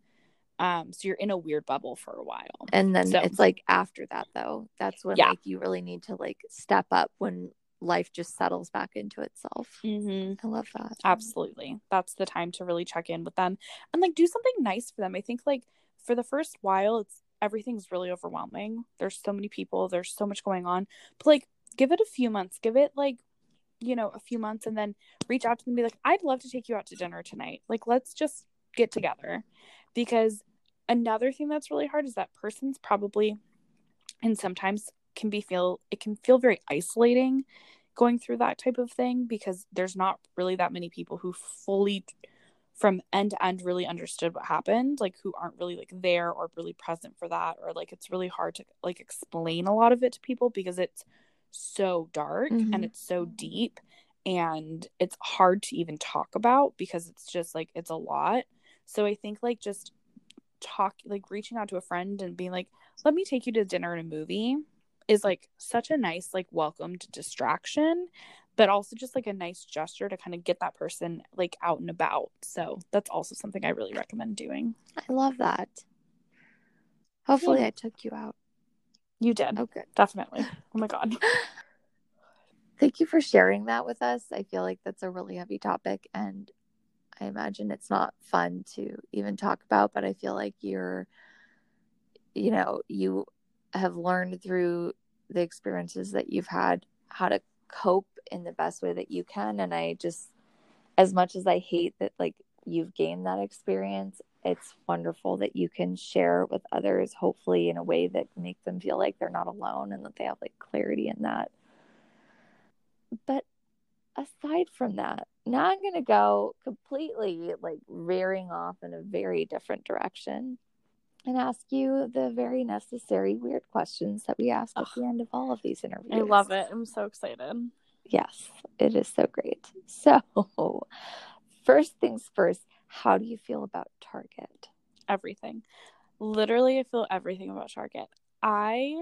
Um, so you're in a weird bubble for a while. And then so, it's like after that though, that's when yeah. like you really need to like step up when life just settles back into itself. Mm-hmm. I love that. Absolutely. That's the time to really check in with them and like do something nice for them. I think like for the first while, it's everything's really overwhelming. There's so many people, there's so much going on. But like give it a few months. Give it like you know, a few months and then reach out to them and be like, I'd love to take you out to dinner tonight. Like let's just get together. Because another thing that's really hard is that person's probably and sometimes can be feel it can feel very isolating going through that type of thing because there's not really that many people who fully from end to end really understood what happened like who aren't really like there or really present for that or like it's really hard to like explain a lot of it to people because it's so dark mm-hmm. and it's so deep and it's hard to even talk about because it's just like it's a lot so i think like just talk like reaching out to a friend and being like let me take you to dinner and a movie is like such a nice like welcomed distraction but also just like a nice gesture to kind of get that person like out and about so that's also something i really recommend doing I love that. Hopefully, Yeah. I took you out. you did Oh, good. definitely oh my god Thank you for sharing that with us. I feel like that's a really heavy topic, and I imagine it's not fun to even talk about, but I feel like you're, you know, you have learned through the experiences that you've had how to cope in the best way that you can. And I just, as much as I hate that, like, you've gained that experience, it's wonderful that you can share with others, hopefully, in a way that makes them feel like they're not alone and that they have like clarity in that. But aside from that, now I'm going to go completely like veering off in a very different direction and ask you the very necessary weird questions that we ask at the end of all of these interviews. i love it i'm so excited Yes, it is so great. So, first things first, how do you feel about Target? everything. Literally, I feel everything about Target. I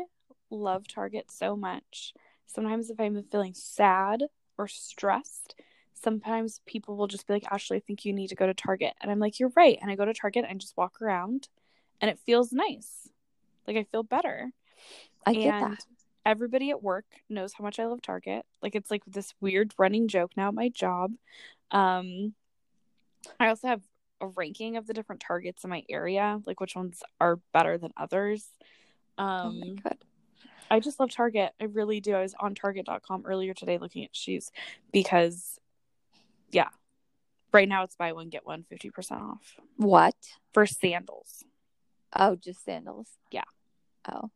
love Target so much. Sometimes, if I'm feeling sad or stressed, sometimes people will just be like, Ashley, I think you need to go to Target. And I'm like, You're right. And I go to Target and just walk around, and it feels nice. Like, I feel better. I get and that. Everybody at work knows how much I love Target. Like it's like this weird running joke now at my job. Um I also have a ranking of the different Targets in my area, like which ones are better than others. oh Um my god. I just love Target. I really do. I was on target.com earlier today looking at shoes because yeah. Right now it's buy one get one 50% off What? for sandals. Oh, just sandals. Yeah. Oh.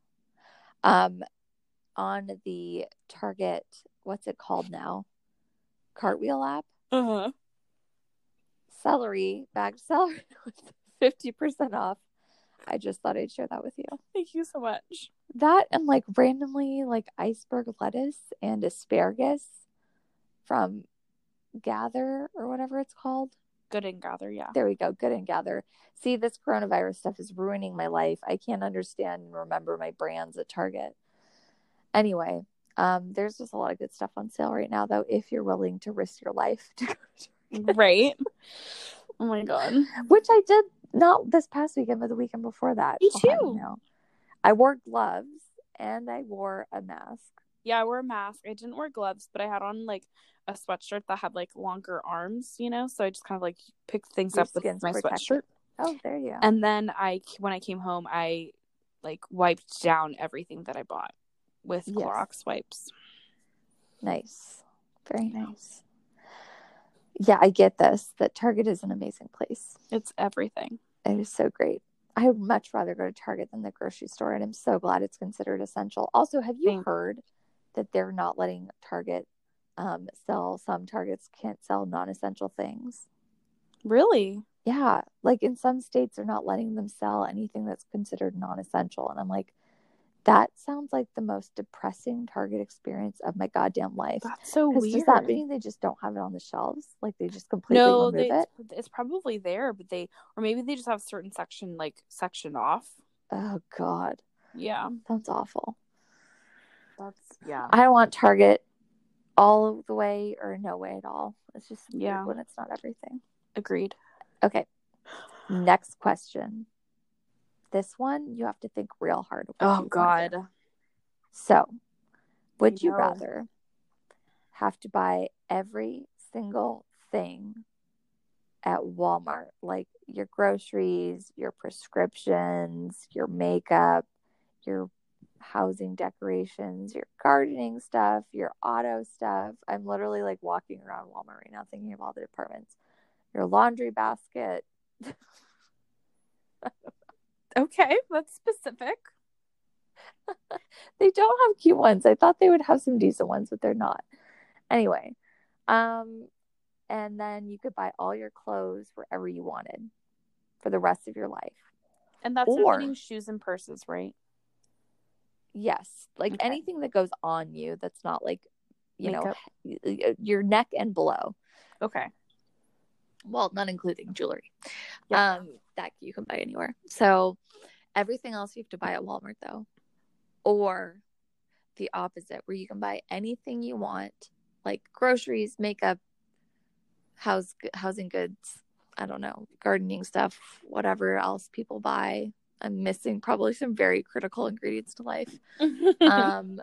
Um on the Target, what's it called now? Cartwheel app? Uh-huh. Celery, bagged celery with 50% off. I just thought I'd share that with you. Thank you so much. That and like randomly like iceberg lettuce and asparagus from Gather or whatever it's called. Good and gather, yeah. There we go. Good and gather. See, this coronavirus stuff is ruining my life. I can't understand and remember my brands at Target. Anyway, um, there's just a lot of good stuff on sale right now, though, if you're willing to risk your life to go to right? Oh my god. Which I did not this past weekend, but the weekend before that. Me too. you know. I wore gloves and I wore a mask. Yeah, I wore a mask. I didn't wear gloves, but I had on like a sweatshirt that had like longer arms, you know. So I just kind of like picked things Your up with my protected. sweatshirt. Oh, there you go. And then I, when I came home, I like wiped down everything that I bought with Yes. Clorox wipes. Nice. Very nice. Yeah, I get this. That Target is an amazing place. It's everything. It is so great. I would much rather go to Target than the grocery store, and I'm so glad it's considered essential. Also, have you Same. heard that they're not letting Target um, sell? Some Targets can't sell non-essential things. Really? Yeah, like in some states, they're not letting them sell anything that's considered non-essential, and I'm like, that sounds like the most depressing Target experience of my goddamn life. That's so weird. does that mean they just don't have it on the shelves? Like they just completely no, remove they, it? it's probably there, but they, or maybe they just have certain section like sectioned off. Oh God, Yeah, sounds awful. that's yeah. I don't want Target all the way or no way at all. It's just Yeah. when it's not everything. Agreed. Okay. Next question. This one you have to think real hard. Oh God. So, would you rather have to buy every single thing at Walmart, like your groceries, your prescriptions, your makeup, your housing decorations, your gardening stuff, your auto stuff? I'm literally like walking around Walmart right now thinking of all the departments. Your laundry basket. Okay, that's specific. they don't have cute ones. I thought they would have some decent ones, but they're not. Anyway, um, and then you could buy all your clothes wherever you wanted for the rest of your life. And that's Or- including shoes and purses, right? Yes, like Okay. anything that goes on you that's not like, you Makeup. know, your neck and below. Okay. Well, not including jewelry. Yeah. Um, that you can buy anywhere. So, Everything else you have to buy at Walmart though. Or the opposite, where you can buy anything you want, like groceries, makeup, house housing goods, I don't know, gardening stuff, whatever else people buy. I'm missing probably some very critical ingredients to life. um,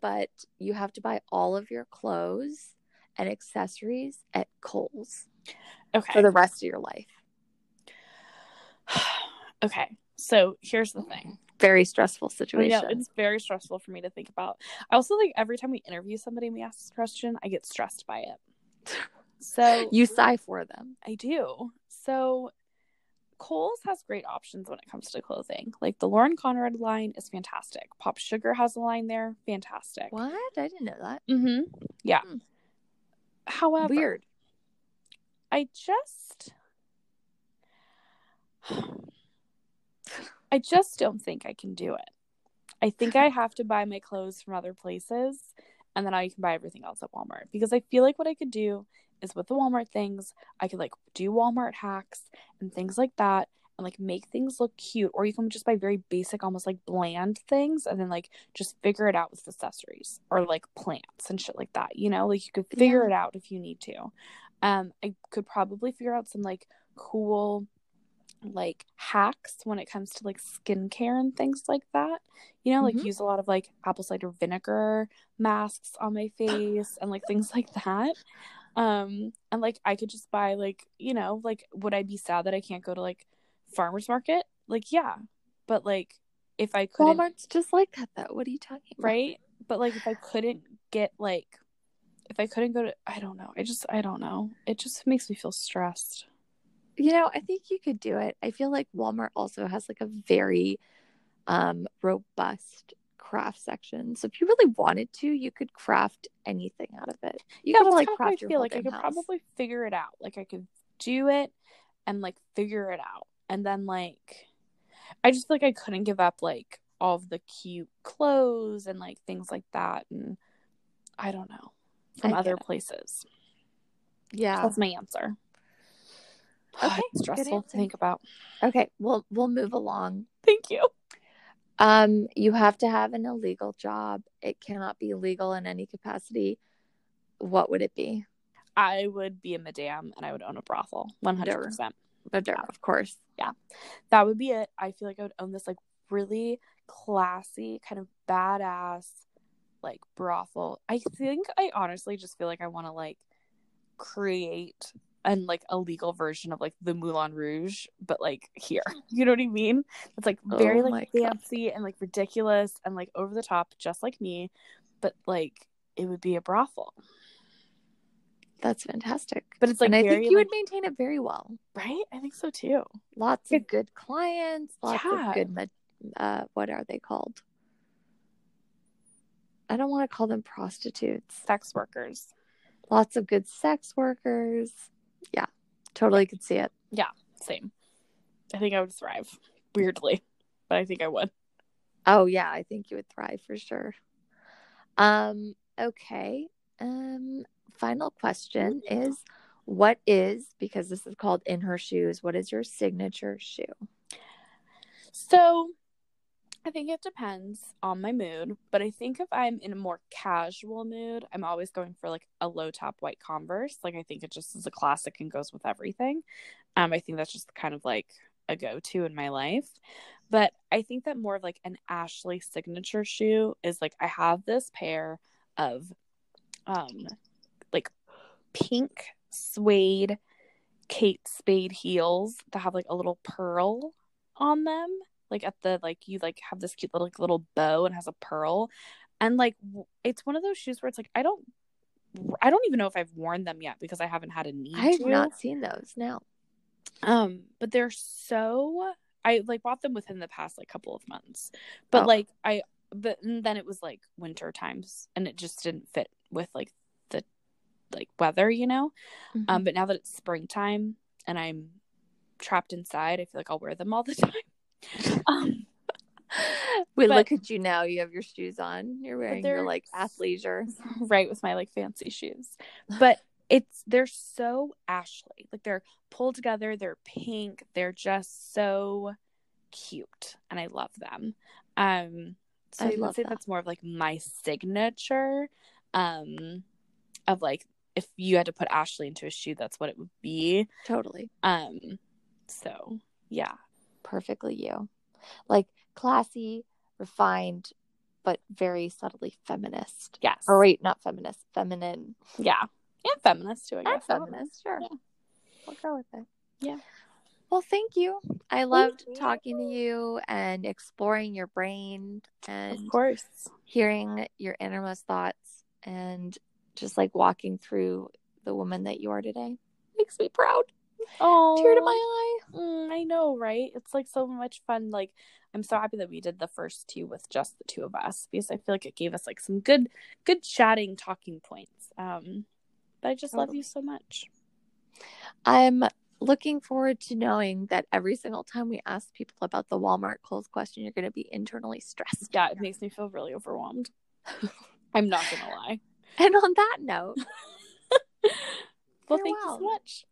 but you have to buy all of your clothes and accessories at Kohl's okay. for the rest of your life. Okay. So here's the thing. Very stressful situation. know it's very stressful for me to think about. I also think every time we interview somebody and we ask this question, I get stressed by it. So you sigh for them. I do. So Kohl's has great options when it comes to clothing. Like the Lauren Conrad line is fantastic. Pop Sugar has a line there, fantastic. What? I didn't know that. Mm-hmm. Yeah. Hmm. However, Weird. I just I just don't think I can do it. I think I have to buy my clothes from other places and then I can buy everything else at Walmart because I feel like what I could do is with the Walmart things, I could like do Walmart hacks and things like that and like make things look cute or you can just buy very basic almost like bland things and then like just figure it out with accessories or like plants and shit like that, you know? Like you could figure Yeah. it out if you need to. Um I could probably figure out some like cool like hacks when it comes to like skincare and things like that. You know, like Mhm. use a lot of like apple cider vinegar masks on my face and like things like that. Um and like I could just buy like, you know, like would I be sad that I can't go to like farmers market? Like yeah. But like if I couldn't Walmart's just like that though. What are you talking about? right? But like if I couldn't get like if I couldn't go to I don't know. I just I don't know. It just makes me feel stressed. You know, I think you could do it. I feel like Walmart also has like a very um robust craft section. So if you really wanted to, you could craft anything out of it. You yeah, could that's like how I craft your feel like I could house. probably figure it out. Like I could do it and like figure it out. And then like I just feel like I couldn't give up like all of the cute clothes and like things like that and I don't know. From other it. places. Yeah. That's my answer. Okay, It's stressful to think about. Okay, we'll we'll move along. Thank you. Um, you have to have an illegal job. It cannot be legal in any capacity. What would it be? I would be a madame and I would own a brothel. One hundred percent. Of course. Yeah. That would be it. I feel like I would own this like really classy, kind of badass like brothel. I think I honestly just feel like I want to like create and like a legal version of like the Moulin Rouge, but like here. You know what I mean? It's like very Oh like God. fancy and like ridiculous and like over the top, just like me. But like it would be a brothel. That's fantastic. But it's like and I very think you like, would maintain it very well. right? I think so too. Lots of good clients, lots Yeah. of good uh what are they called? I don't want to call them prostitutes. Sex workers. Lots of good sex workers. Yeah. Totally could see it. Yeah, same. I think I would thrive. Weirdly. But I think I would. Oh yeah, I think you would thrive for sure. Um okay. Um final question is what is because this is called in her shoes, what is your signature shoe? So I think it depends on my mood, but I think if I'm in a more casual mood, I'm always going for like a low top white Converse. Like I think it just is a classic and goes with everything. Um, I think that's just kind of like a go to in my life. But I think that more of like an Ashley signature shoe is like I have this pair of um like pink suede Kate Spade heels that have like a little pearl on them like at the like you like have this cute little like, little bow and has a pearl and like w- it's one of those shoes where it's like i don't i don't even know if i've worn them yet because i haven't had a need I have to not seen those now. um but they're so i like bought them within the past like couple of months but Oh. like i but then it was like winter times and it just didn't fit with like the like weather you know Mm-hmm. um but now that it's springtime and i'm trapped inside i feel like i'll wear them all the time um we but- look at you now. You have your shoes on. You're wearing your like athleisure. right with my like fancy shoes but it's they're so ashley like they're pulled together they're pink they're just so cute and I love them. Um so I I, would say that. that's more of like my signature. Um of like if you had to put Ashley into a shoe, that's what it would be. Totally. Um so yeah. Perfectly you. Like classy, refined, but very subtly feminist. Yes. Or wait, not feminist, feminine. Yeah. And feminist too, I guess. I feminist, sure. Yeah. We'll go with it. Yeah. Well, thank you. I loved you. talking to you and exploring your brain and Of course. hearing your innermost thoughts and just like walking through the woman that you are today. Makes me proud. Oh Tear to my eye. Mm, I know, right? It's like so much fun. Like, I'm so happy that we did the first two with just the two of us because I feel like it gave us like some good, good chatting, talking points. Um, but I just love you so much. I'm looking forward to knowing that every single time we ask people about the Walmart Kohl's question, you're going to be internally stressed. Yeah, it makes me feel really overwhelmed. I'm not gonna lie. And on that note, Well, thank you so much.